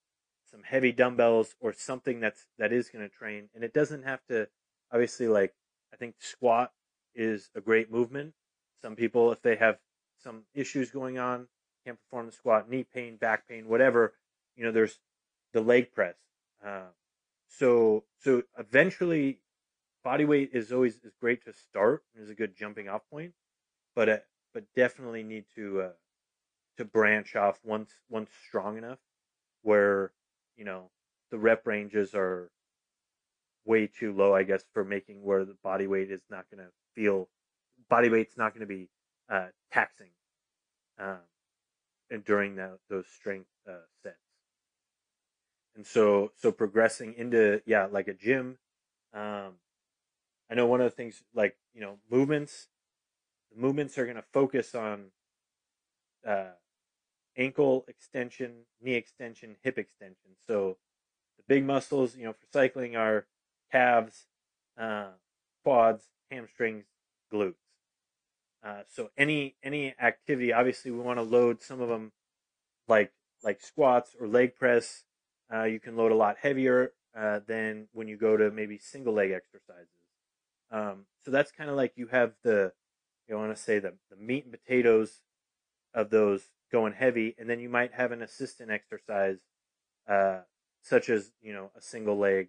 some heavy dumbbells or something that's that is going to train. And it doesn't have to obviously like i think squat is a great movement. Some people if they have some issues going on can't perform the squat knee pain back pain whatever you know there's the leg press. Uh, so so eventually body weight is always is great to start is a good jumping off point but uh, but definitely need to uh, to branch off once once strong enough where you know, the rep ranges are way too low, I guess, for making where the body weight is not going to feel, body weight's not going to be uh, taxing um, and during that, those strength uh, sets. And so, so progressing into, yeah, like a gym, um, I know one of the things like, you know, movements, the movements are going to focus on, uh, ankle extension, knee extension, hip extension. So the big muscles, you know, for cycling are calves, uh, quads, hamstrings, glutes. Uh, so any any activity, obviously, we want to load some of them, like like squats or leg press. Uh, you can load a lot heavier uh, than when you go to maybe single leg exercises. Um, so that's kind of like you have the, you want to say the the meat and potatoes of those going heavy, and then you might have an assistant exercise, uh, such as you know a single leg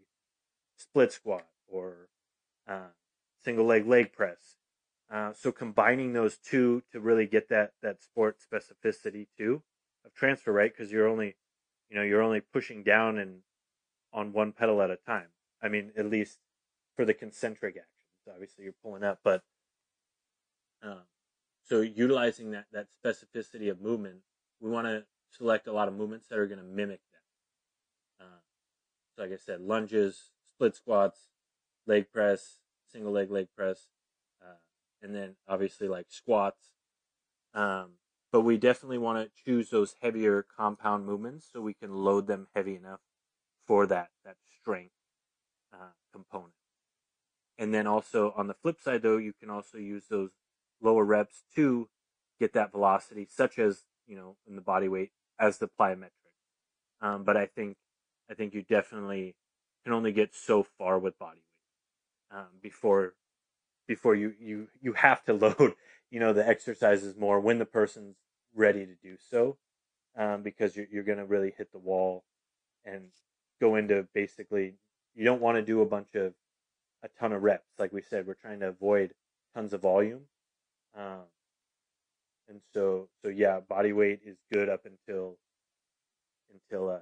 split squat or uh, single leg leg press. Uh, so combining those two to really get that that sport specificity too of transfer, right? Because you're only, you know, you're only pushing down and on one pedal at a time. I mean, at least for the concentric actions. Obviously, you're pulling up, but um, so utilizing that that specificity of movement, we want to select a lot of movements that are going to mimic that. Uh, so, like I said, lunges, split squats, leg press, single leg leg press, uh, and then obviously like squats. Um, but we definitely want to choose those heavier compound movements so we can load them heavy enough for that that strength uh, component. And then also on the flip side, though, you can also use those lower reps to get that velocity, such as you know in the body weight as the plyometric. Um, but I think I think you definitely can only get so far with body weight um, before before you you you have to load you know the exercises more when the person's ready to do so um, because you're, you're going to really hit the wall and go into basically you don't want to do a bunch of a ton of reps like we said we're trying to avoid tons of volume um, and so so yeah body weight is good up until until uh,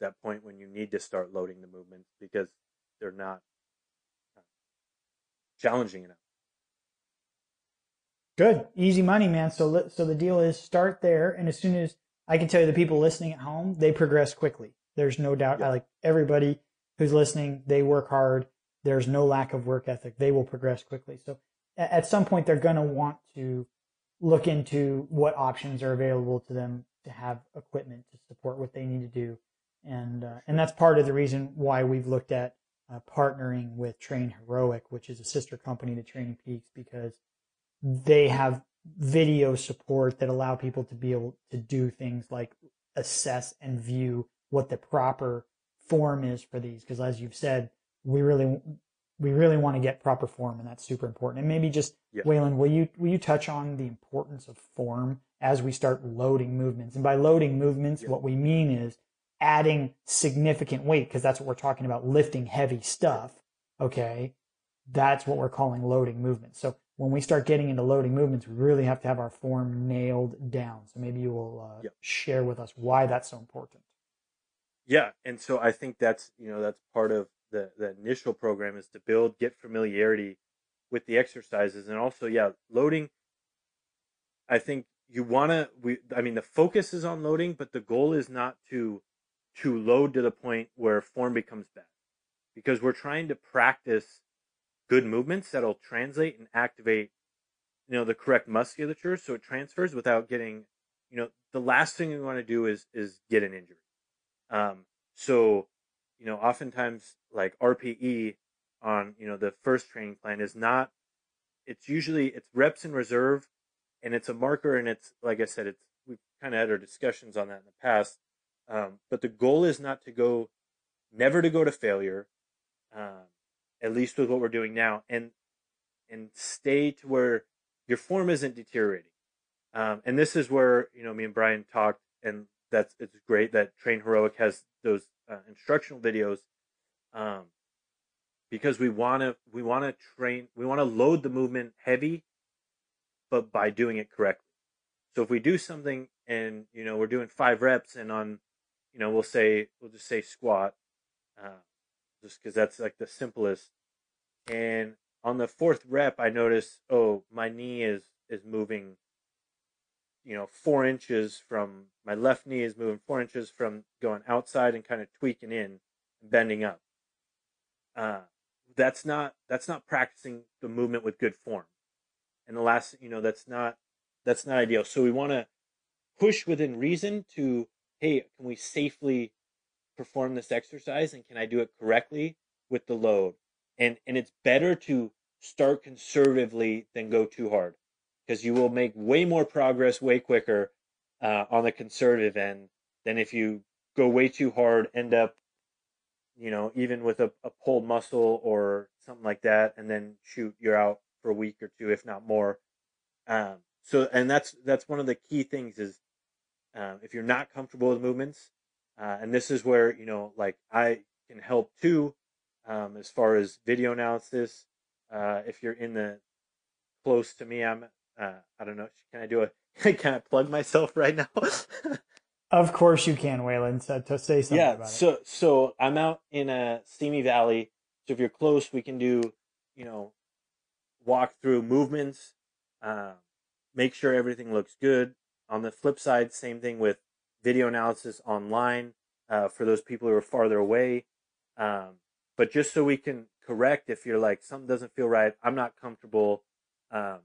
that point when you need to start loading the movements because they're not uh, challenging enough. Good, easy money, man. So so the deal is start there, and as soon as I can tell you, the people listening at home they progress quickly. There's no doubt. I like everybody who's listening. They work hard. There's no lack of work ethic. They will progress quickly. So at some point, they're going to want to look into what options are available to them to have equipment to support what they need to do and uh, and that's part of the reason why we've looked at uh, partnering with Train Heroic, which is a sister company to Training Peaks, because they have video support that allow people to be able to do things like assess and view what the proper form is for these. Because as you've said, we really we really want to get proper form, and that's super important. And maybe just Yeah. Wayland, will you will you touch on the importance of form as we start loading movements? And by loading movements, Yeah. what we mean is adding significant weight because that's what we're talking about lifting heavy stuff okay that's what we're calling loading movements so when we start getting into loading movements we really have to have our form nailed down so maybe you will uh, Yep. share with us why that's so important Yeah, and so I think that's you know that's part of the the initial program is to build get familiarity with the exercises and also yeah loading. I think you want to we I mean the focus is on loading, but the goal is not to to load to the point where form becomes bad, because we're trying to practice good movements that'll translate and activate you know the correct musculature so it transfers without getting you know the last thing we want to do is is get an injury um, so, you know, oftentimes like RPE on, you know, the first training plan is not, it's usually, it's reps in reserve and it's a marker and it's, like I said, it's, we've kind of had our discussions on that in the past. Um, but the goal is not to go, never to go to failure, um, at least with what we're doing now and, and stay to where your form isn't deteriorating. Um, and this is where, you know, me and Brian talked and that's it's great that Train Heroic has those uh, instructional videos, um, because we want to we want to train we want to load the movement heavy, but by doing it correctly. So if we do something and you know we're doing five reps and on, you know we'll say we'll just say squat, uh, just because that's like the simplest, and on the fourth rep I notice oh my knee is is moving you know, four inches from my left knee is moving four inches from going outside and kind of tweaking in, bending up. Uh, that's not that's not practicing the movement with good form. And the last, you know, that's not that's not ideal. So we want to push within reason to, hey, can we safely perform this exercise and can I do it correctly with the load? And and it's better to start conservatively than go too hard. because you will make way more progress way quicker uh, on the conservative end than if you go way too hard, end up, you know, even with a, a pulled muscle or something like that, and then shoot, you're out for a week or two, if not more. Um, so, and that's that's one of the key things is um, if you're not comfortable with movements, uh, and this is where you know, like I can help too, um, as far as video analysis. Uh, if you're in the close to me, I'm. Uh, I don't know. Can I do a? Can I plug myself right now? Of course you can, Wayland, to, to say something yeah. about it. So so I'm out in a Simi Valley. So if you're close, we can do, you know, walk through movements, uh, make sure everything looks good. On the flip side, same thing with video analysis online uh, for those people who are farther away. Um, but just so we can correct if you're like something doesn't feel right, I'm not comfortable. Um,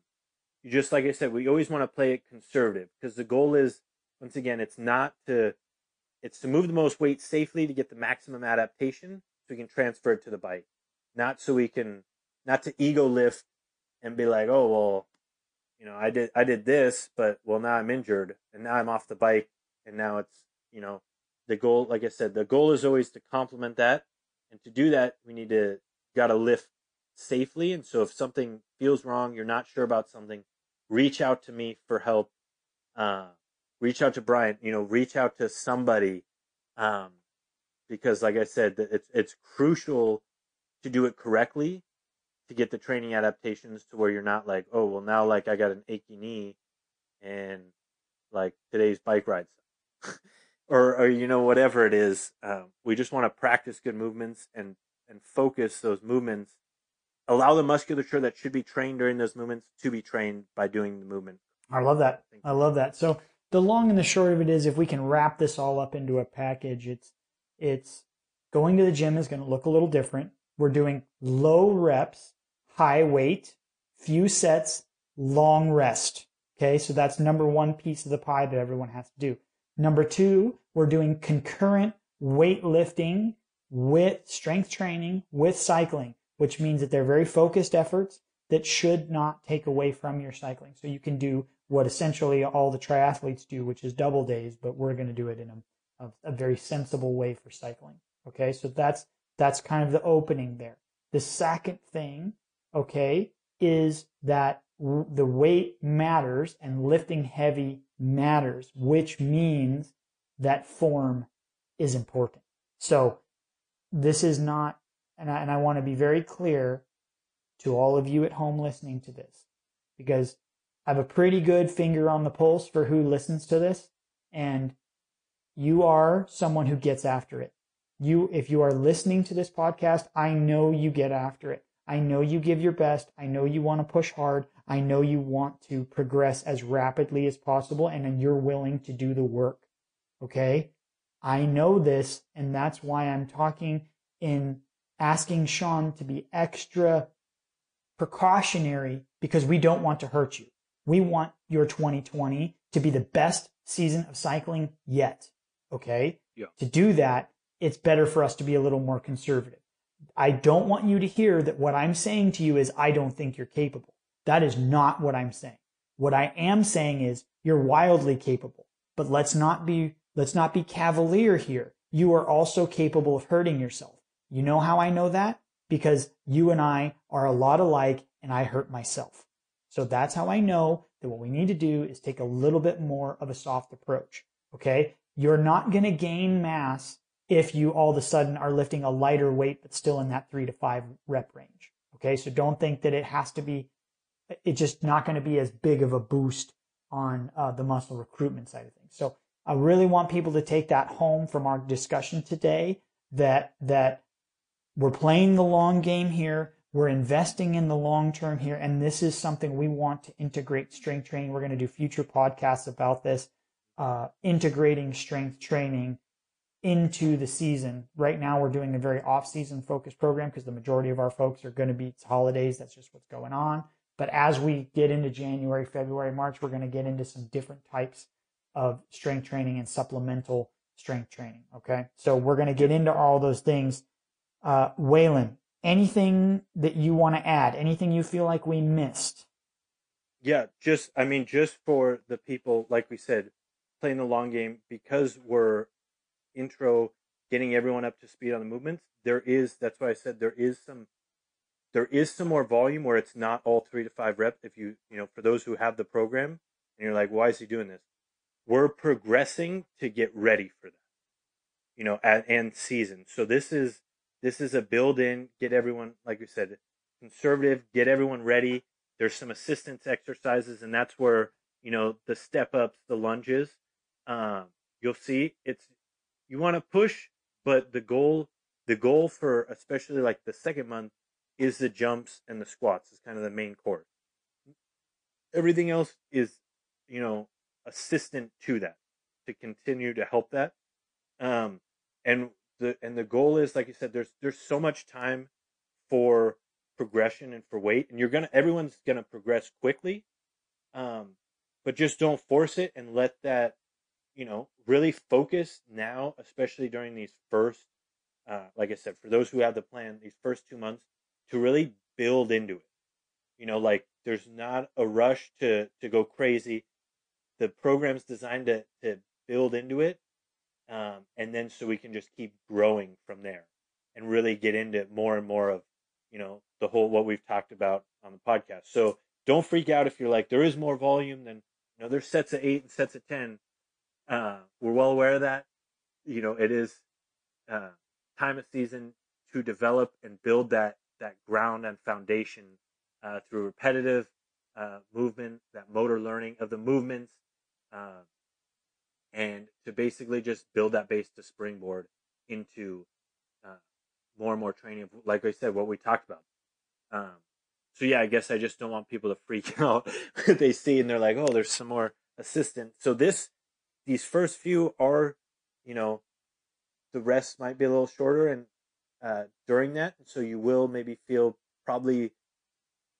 just like I said, we always want to play it conservative because the goal is once again, it's not to it's to move the most weight safely to get the maximum adaptation so we can transfer it to the bike. Not so we can not to ego lift and be like, oh well, you know, I did I did this, but well now I'm injured and now I'm off the bike and now it's you know the goal like I said, the goal is always to complement that. And to do that we need to gotta lift safely. And so if something feels wrong, you're not sure about something, reach out to me for help. Uh, reach out to Brian, you know, reach out to somebody. Um, because like I said, it's, it's crucial to do it correctly to get the training adaptations to where you're not like, oh, well now like I got an achy knee and like today's bike ride or, or, you know, whatever it is. Um, we just want to practice good movements and, and focus those movements allow the musculature that should be trained during those movements to be trained by doing the movement. I love that. I love that. So the long and the short of it is if we can wrap this all up into a package, it's it's going to the gym is going to look a little different. We're doing low reps, high weight, few sets, long rest. Okay, so that's number one piece of the pie that everyone has to do. Number two, we're doing concurrent weightlifting with strength training with cycling, which means that they're very focused efforts that should not take away from your cycling. So you can do what essentially all the triathletes do, which is double days, but we're going to do it in a, a, a very sensible way for cycling. Okay, so that's that's kind of the opening there. The second thing, okay, is that the weight matters and lifting heavy matters, which means that form is important. So this is not, and I, and I want to be very clear to all of you at home listening to this, because I have a pretty good finger on the pulse for who listens to this. And you are someone who gets after it. You, if you are listening to this podcast, I know you get after it. I know you give your best. I know you want to push hard. I know you want to progress as rapidly as possible and you're willing to do the work. Okay. I know this and that's why I'm talking in asking Shawn to be extra precautionary because we don't want to hurt you. We want your 2020 to be the best season of cycling yet. Okay. Yeah. To do that, it's better for us to be a little more conservative. I don't want you to hear that what I'm saying to you is I don't think you're capable. That is not what I'm saying. What I am saying is you're wildly capable, but let's not be, let's not be cavalier here. You are also capable of hurting yourself. You know how I know that? Because you and I are a lot alike and I hurt myself. So that's how I know that what we need to do is take a little bit more of a soft approach. Okay. You're not going to gain mass if you all of a sudden are lifting a lighter weight, but still in that three to five rep range. Okay. So don't think that it has to be, it's just not going to be as big of a boost on uh, the muscle recruitment side of things. So I really want people to take that home from our discussion today that, that we're playing the long game here. We're investing in the long term here, and this is something we want to integrate strength training. We're going to do future podcasts about this, uh, integrating strength training into the season. Right now, we're doing a very off-season focused program because the majority of our folks are going to be holidays. That's just what's going on. But as we get into January, February, March, we're going to get into some different types of strength training and supplemental strength training. Okay, so we're going to get into all those things. Uh, Wayland, anything that you want to add? Anything you feel like we missed? yeah, just I mean, just for the people, like we said, playing the long game because we're intro getting everyone up to speed on the movements. There is that's why I said there is some there is some more volume where it's not all three to five reps. If you you know for those who have the program and you're like, why is he doing this? We're progressing to get ready for that, you know, at, and season. So this is this is a build in, get everyone like we said, conservative, get everyone ready. There's some assistance exercises, and that's where you know the step ups, the lunges. Um, you'll see it's you want to push, but the goal the goal for especially like the second month is the jumps and the squats is kind of the main course. Everything else is, you know, assistant to that to continue to help that. Um, and the and the goal is like you said, there's there's so much time for progression and for weight, and you're gonna everyone's gonna progress quickly. Um, but just don't force it and let that, you know, really focus now, especially during these first, uh, like I said, for those who have the plan, these first two months, to really build into it. You know, like there's not a rush to to go crazy. The program's designed to to build into it, um, and then so we can just keep growing from there, and really get into more and more of, you know, the whole what we've talked about on the podcast. So don't freak out if you're like there is more volume than you know. There's sets of eight and sets of ten. Uh, we're well aware of that. You know, it is uh, time of season to develop and build that that ground and foundation uh, through repetitive uh, movement, that motor learning of the movements, uh, and to basically just build that base to springboard into uh, more and more training. Like I said, what we talked about. Um, so yeah, I guess I just don't want people to freak out. they see and they're like, "Oh, there's some more assistant." So this, these first few are, you know, the rest might be a little shorter, and uh, during that. So you will maybe feel probably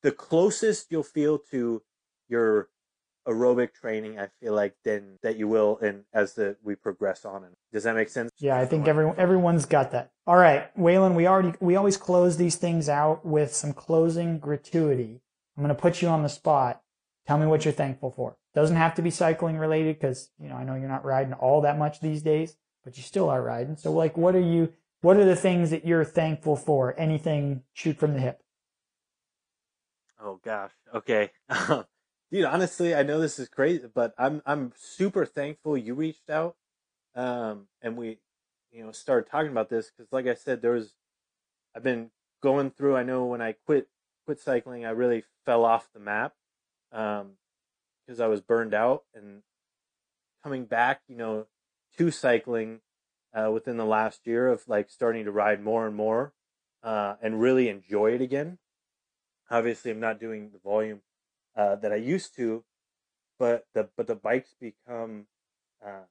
the closest you'll feel to your aerobic training. I feel like then that you will, and as the we progress on. And does that make sense? Yeah, I think everyone everyone's got that. All right, Wayland, we already we always close these things out with some closing gratuity. I'm going to put you on the spot. Tell me what you're thankful for. Doesn't have to be cycling related because you know I know you're not riding all that much these days, but you still are riding. So like, what are you what are the things that you're thankful for? Anything shoot from the hip. Oh gosh. Okay. Um, Dude, honestly, I know this is crazy, but I'm I'm super thankful you reached out. Um and we you know started talking about this cuz like I said there was I've been going through I know when I quit quit cycling I really fell off the map um because I was burned out and coming back, you know, to cycling uh, within the last year of like starting to ride more and more uh, and really enjoy it again. Obviously, I'm not doing the volume uh, that I used to, but the but the bikes become, uh,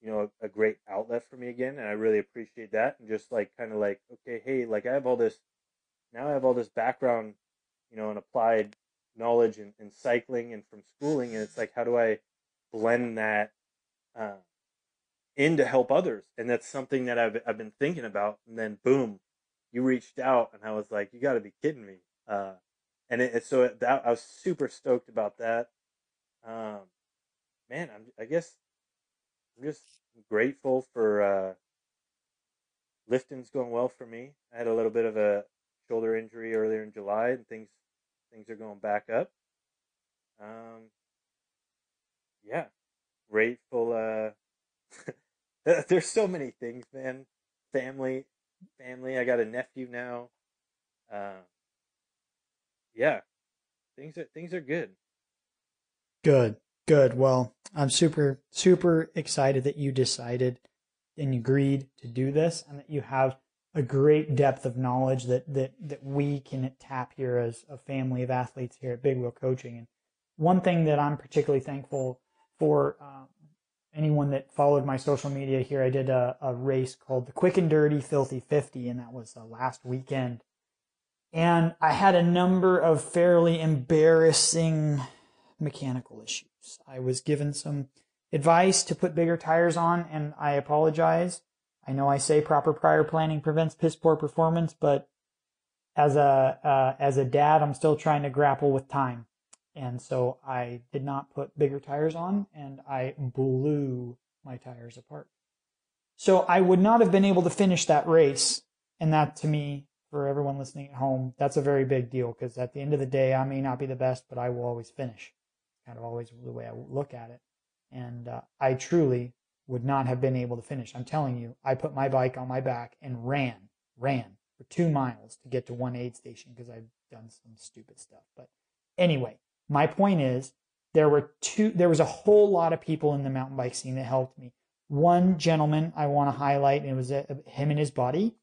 you know, a, a, great outlet for me again, and I really appreciate that. And just like kind of like, okay, hey, like I have all this, now I have all this background, you know, and applied knowledge in, in cycling and from schooling, and it's like, how do I blend that? Uh, in to help others. And that's something that I've, I've been thinking about. And then boom, you reached out and I was like, you got to be kidding me. Uh, and it, it, so it, that, I was super stoked about that. Um, man, I'm, I guess I'm just grateful for, uh, lifting's going well for me. I had a little bit of a shoulder injury earlier in July and things, things are going back up. Um, yeah, grateful, uh, There's so many things, man. Family, family. I got a nephew now. Uh, yeah, things are things are good. Good, good. Well, I'm super super excited that you decided and agreed to do this, and that you have a great depth of knowledge that that that we can tap here as a family of athletes here at Big Wheel Coaching. And one thing that I'm particularly thankful for um, anyone that followed my social media here, I did a, a race called the Quick and Dirty Filthy 50, and that was uh, last weekend. And I had a number of fairly embarrassing mechanical issues. I was given some advice to put bigger tires on, and I apologize. I know I say proper prior planning prevents piss poor performance, but as a uh, as a dad, I'm still trying to grapple with time. And so I did not put bigger tires on and I blew my tires apart. So I would not have been able to finish that race. And that to me, for everyone listening at home, that's a very big deal because at the end of the day, I may not be the best, but I will always finish. Kind of always the way I look at it. And uh, I truly would not have been able to finish. I'm telling you, I put my bike on my back and ran, ran for two miles to get to one aid station because I've done some stupid stuff. But anyway, my point is there were two, there was a whole lot of people in the mountain bike scene that helped me. One gentleman I want to highlight, and it was a, uh, him and his buddy,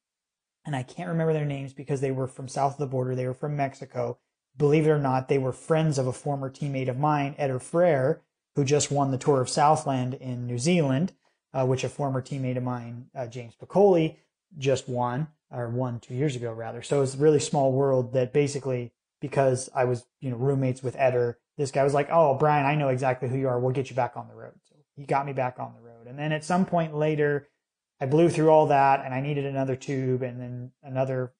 and I can't remember their names because they were from south of the border. They were from Mexico. Believe it or not, they were friends of a former teammate of mine, Eder Frayre, who just won the Tour of Southland in New Zealand, uh, which a former teammate of mine, uh, James Piccoli, just won, or won two years ago rather. So it's a really small world that basically, because I was, you know, roommates with Eder, this guy was like, "Oh, Brian, I know exactly who you are. We'll get you back on the road." So he got me back on the road, and then at some point later, I blew through all that, and I needed another tube, and then another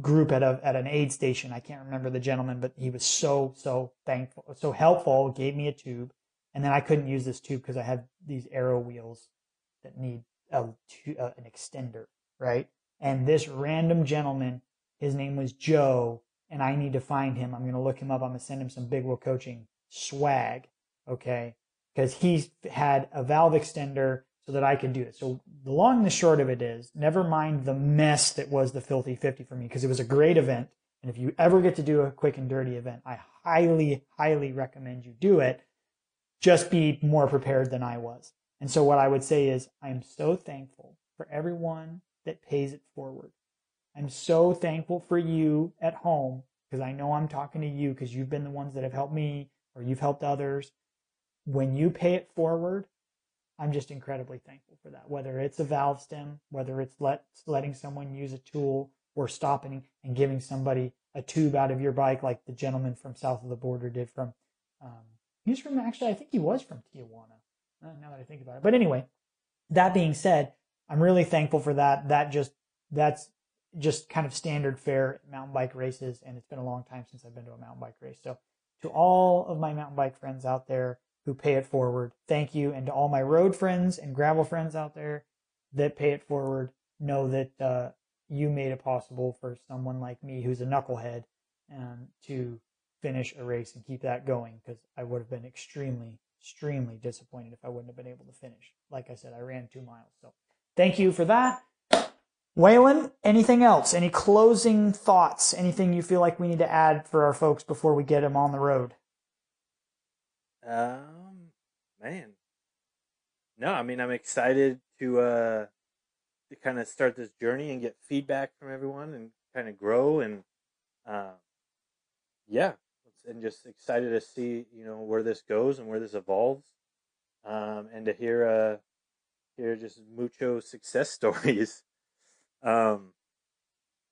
group at a at an aid station. I can't remember the gentleman, but he was so so thankful, so helpful. Gave me a tube, and then I couldn't use this tube because I had these aero wheels that need a, uh, an extender, right? And this random gentleman, his name was Joe, and I need to find him. I'm going to look him up. I'm going to send him some Big Wheel Coaching swag, okay? Because he had a valve extender so that I could do it. So the long and the short of it is, never mind the mess that was the Filthy 50 for me, because it was a great event. And if you ever get to do a quick and dirty event, I highly, highly recommend you do it. Just be more prepared than I was. And so what I would say is, I am so thankful for everyone that pays it forward. I'm so thankful for you at home because I know I'm talking to you because you've been the ones that have helped me or you've helped others. When you pay it forward, I'm just incredibly thankful for that. Whether it's a valve stem, whether it's let, letting someone use a tool or stopping and giving somebody a tube out of your bike, like the gentleman from south of the border did from, um, he's from actually, I think he was from Tijuana. Uh, now that I think about it. But anyway, that being said, I'm really thankful for that. That just, that's just kind of standard fare mountain bike races. And it's been a long time since I've been to a mountain bike race. So to all of my mountain bike friends out there, who pay it forward. Thank you. And to all my road friends and gravel friends out there that pay it forward, know that uh, you made it possible for someone like me who's a knucklehead um, to finish a race and keep that going because I would have been extremely, extremely disappointed if I wouldn't have been able to finish. Like I said, I ran two miles. So thank you for that. Wayland, anything else? Any closing thoughts? Anything you feel like we need to add for our folks before we get them on the road? Um, man, no, I mean I'm excited to uh to kind of start this journey and get feedback from everyone and kind of grow and uh, yeah, and just excited to see you know where this goes and where this evolves, um, and to hear uh hear just mucho success stories. Um,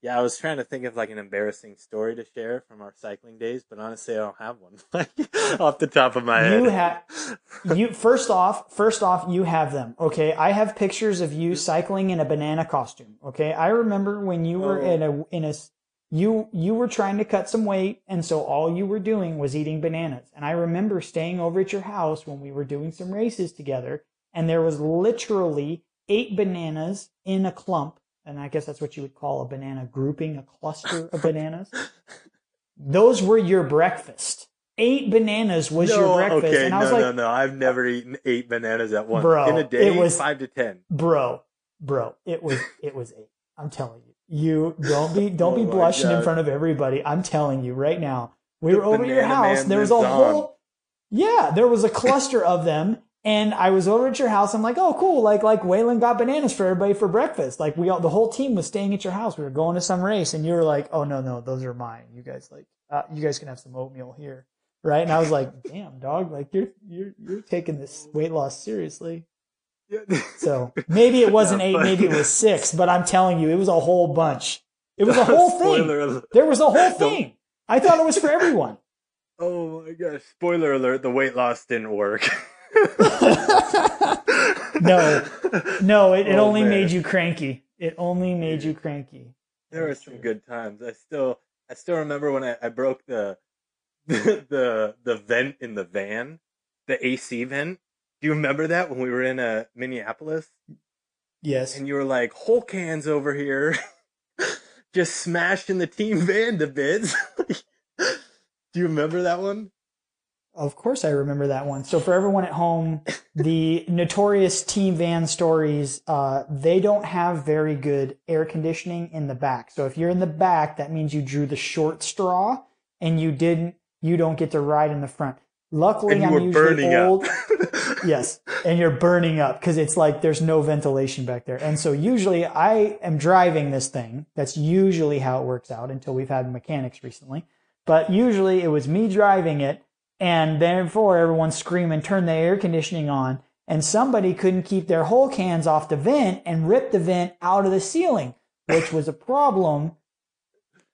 yeah, I was trying to think of like an embarrassing story to share from our cycling days, but honestly, I don't have one like off the top of my head. You have you first off, first off, you have them. Okay, I have pictures of you cycling in a banana costume. Okay, I remember when you were oh. in a in a you you were trying to cut some weight, and so all you were doing was eating bananas. And I remember staying over at your house when we were doing some races together, and there was literally eight bananas in a clump and I guess that's what you would call a banana grouping, a cluster of bananas. Those were your breakfast. Eight bananas was no, your breakfast. Okay, and I was no, like, no, no. I've never eaten eight bananas at once. Bro, in a day, it was, five to ten. Bro, bro, it was it was eight. I'm telling you. You don't be don't oh be blushing God. in front of everybody. I'm telling you right now. We the were over your house. There was a whole Yeah, there was a cluster of them and I was over at your house. I'm like, oh, cool. Like, like Wayland got bananas for everybody for breakfast. Like we all, the whole team was staying at your house. We were going to some race and you were like, oh, no, no, those are mine. You guys like, uh, you guys can have some oatmeal here. Right. And I was like, damn dog, like you're, you're, you're taking this weight loss seriously. so maybe it wasn't eight, maybe it was six, but I'm telling you, it was a whole bunch. It was a whole thing. There was a whole thing. I thought it was for everyone. Oh my gosh. Spoiler alert. The weight loss didn't work. No, no, it, it oh, only man. made you cranky. It only made you cranky. There were some good times. I still, I still remember when I, I broke the, the, the the vent in the van, the AC vent. Do you remember that when we were in uh, Minneapolis Yes. and you were like whole cans over here, just smashing the team van to bits? Do you remember that one? Of course, I remember that one. So for everyone at home, the notorious team van stories, uh, they don't have very good air conditioning in the back. So if you're in the back, that means you drew the short straw and you didn't, you don't get to ride in the front. Luckily, I'm usually old. yes, and you're burning up because it's like there's no ventilation back there. And so usually I am driving this thing. That's usually how it works out until we've had mechanics recently. But usually it was me driving it and therefore everyone's screaming, turn the air conditioning on. And somebody couldn't keep their whole cans off the vent and ripped the vent out of the ceiling, which was a problem.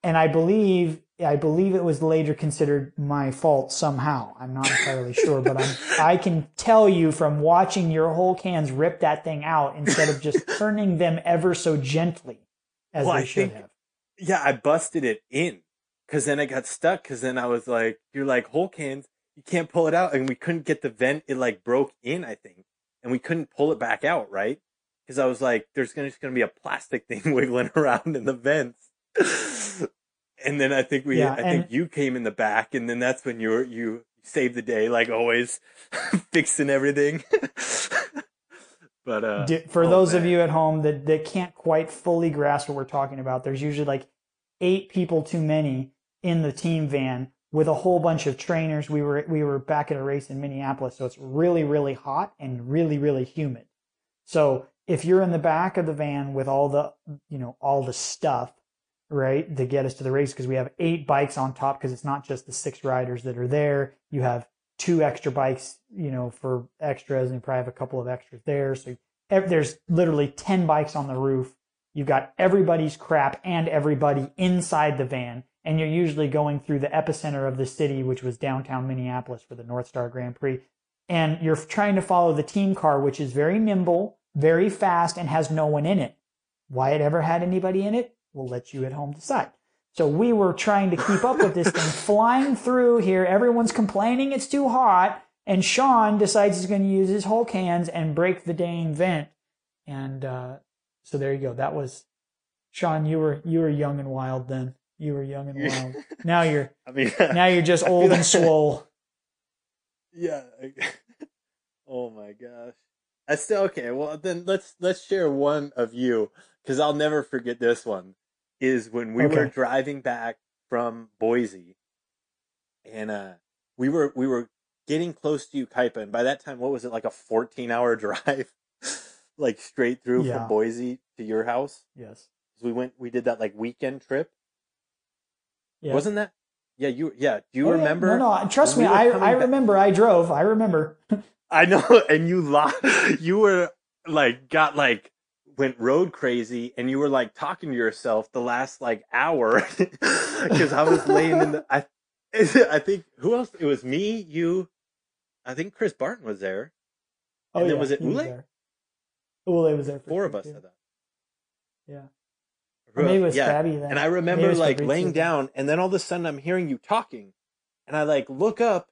And I believe, I believe it was later considered my fault somehow. I'm not entirely sure, but I'm, I can tell you from watching your whole cans rip that thing out instead of just turning them ever so gently as Well, they I should think- have. Yeah, I busted it in because then I got stuck. Because then I was like, "You're like whole cans, you can't pull it out," and we couldn't get the vent. It like broke in, I think, and we couldn't pull it back out, right? Because I was like, "There's gonna just gonna be a plastic thing wiggling around in the vents." and then I think we, Yeah, I think you came in the back, and then that's when you were you saved the day, like always, fixing everything. but uh, D- for oh, those of you at home that, that can't quite fully grasp what we're talking about, there's usually like eight people too many in the team van with a whole bunch of trainers. We were we were back at a race in Minneapolis, so it's really really hot and really really humid. So if you're in the back of the van with all the you know all the stuff, right, to get us to the race, because we have eight bikes on top, because it's not just the six riders that are there. You have two extra bikes, you know, for extras, and you probably have a couple of extras there. So there's literally 10 bikes on the roof. You've got everybody's crap and everybody inside the van. And you're usually going through the epicenter of the city, which was downtown Minneapolis for the North Star Grand Prix. And you're trying to follow the team car, which is very nimble, very fast, and has no one in it. Why it ever had anybody in it, we'll let you at home decide. So we were trying to keep up with this thing, flying through here. Everyone's complaining it's too hot. And Shawn decides he's going to use his whole cans and break the dang vent. And uh, so there you go. That was Shawn. You were you were young and wild then. You were young and wild. now you're I mean, now you're just I old and like- swole. Yeah. Oh my gosh. I still okay. Well, then let's let's share one of you because I'll never forget this one. Is when we were driving back from Boise, and uh, we were we were getting close to Yucaipa, and by that time, what was it like a fourteen hour drive, like straight through Yeah. from Boise to your house? Yes. We went, we did that like weekend trip. Yeah. Wasn't that? Yeah, you. Yeah, do you Oh, yeah. remember? No, no. Trust me. we I I back- remember. I drove. I remember. I know, and you lo- you were like got like went road crazy, and you were like talking to yourself the last like hour because I was laying in the. I I think who else? It was me, you. I think Chris Barton was there. Oh, And then yeah, was it Ule? there. Ule was there. For Four of us that. Yeah. Maybe it was yeah. Fabby then. And I remember like laying down, and then all of a sudden I'm hearing you talking, and I like look up,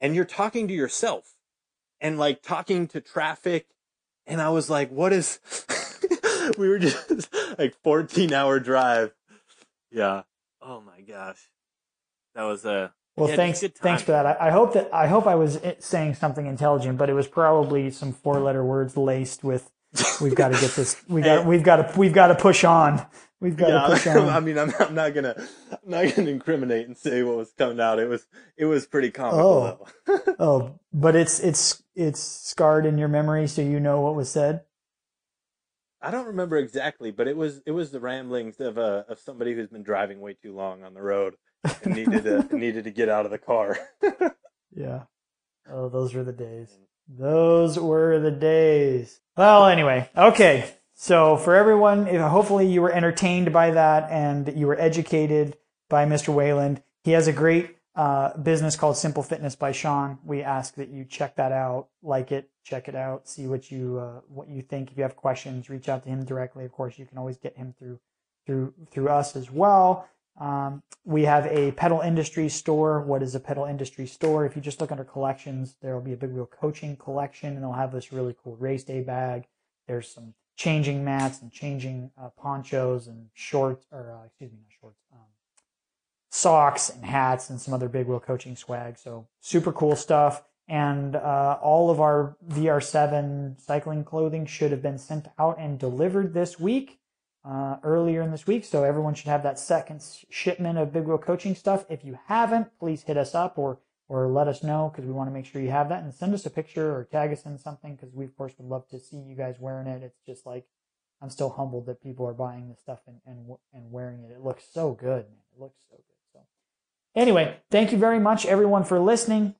and you're talking to yourself, and like talking to traffic, and I was like, "What is?" we were just like 14 hour drive. Yeah. Oh my gosh, that was a. Well, Yeah, thanks, thanks for that. I, I hope that I hope I was eh, saying something intelligent, but it was probably some four-letter words laced with. We've got to get this. We got. Hey. We've got to. We've got to push on. We've got to push on. I mean, I'm, I'm not gonna, I'm not gonna incriminate and say what was coming out. It was, it was pretty comical though. oh, but it's it's it's scarred in your memory, so you know what was said. I don't remember exactly, but it was it was the ramblings of uh, of somebody who's been driving way too long on the road and needed to needed to get out of the car. Yeah. Oh, those were the days. Those were the days. Well, anyway, okay. So for everyone, hopefully you were entertained by that and you were educated by Mr. Wayland. He has a great uh, business called Simple Fitness by Shawn. We ask that you check that out, like it, check it out, see what you uh, what you think. If you have questions, reach out to him directly. Of course, you can always get him through through through us as well. Um, we have a pedal industry store. What is a pedal industry store? If you just look under collections, there will be a big wheel coaching collection, and they'll have this really cool race day bag. There's some changing mats and changing uh, ponchos and shorts, or uh, excuse me, not shorts, um, socks and hats and some other big wheel coaching swag. So super cool stuff. And uh, all of our VR7 cycling clothing should have been sent out and delivered this week, uh, earlier in this week. So everyone should have that second shipment of big wheel coaching stuff. If you haven't, please hit us up or or let us know because we want to make sure you have that and send us a picture or tag us in something because we of course would love to see you guys wearing it. It's just like I'm still humbled that people are buying this stuff and and and wearing it. It looks so good, man. It looks so good. So anyway, thank you very much everyone for listening.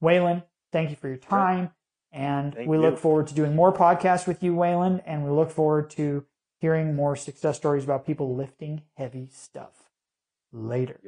Wayland, thank you for your time. And Thank we you. look forward to doing more podcasts with you, Wayland, and we look forward to hearing more success stories about people lifting heavy stuff. Later.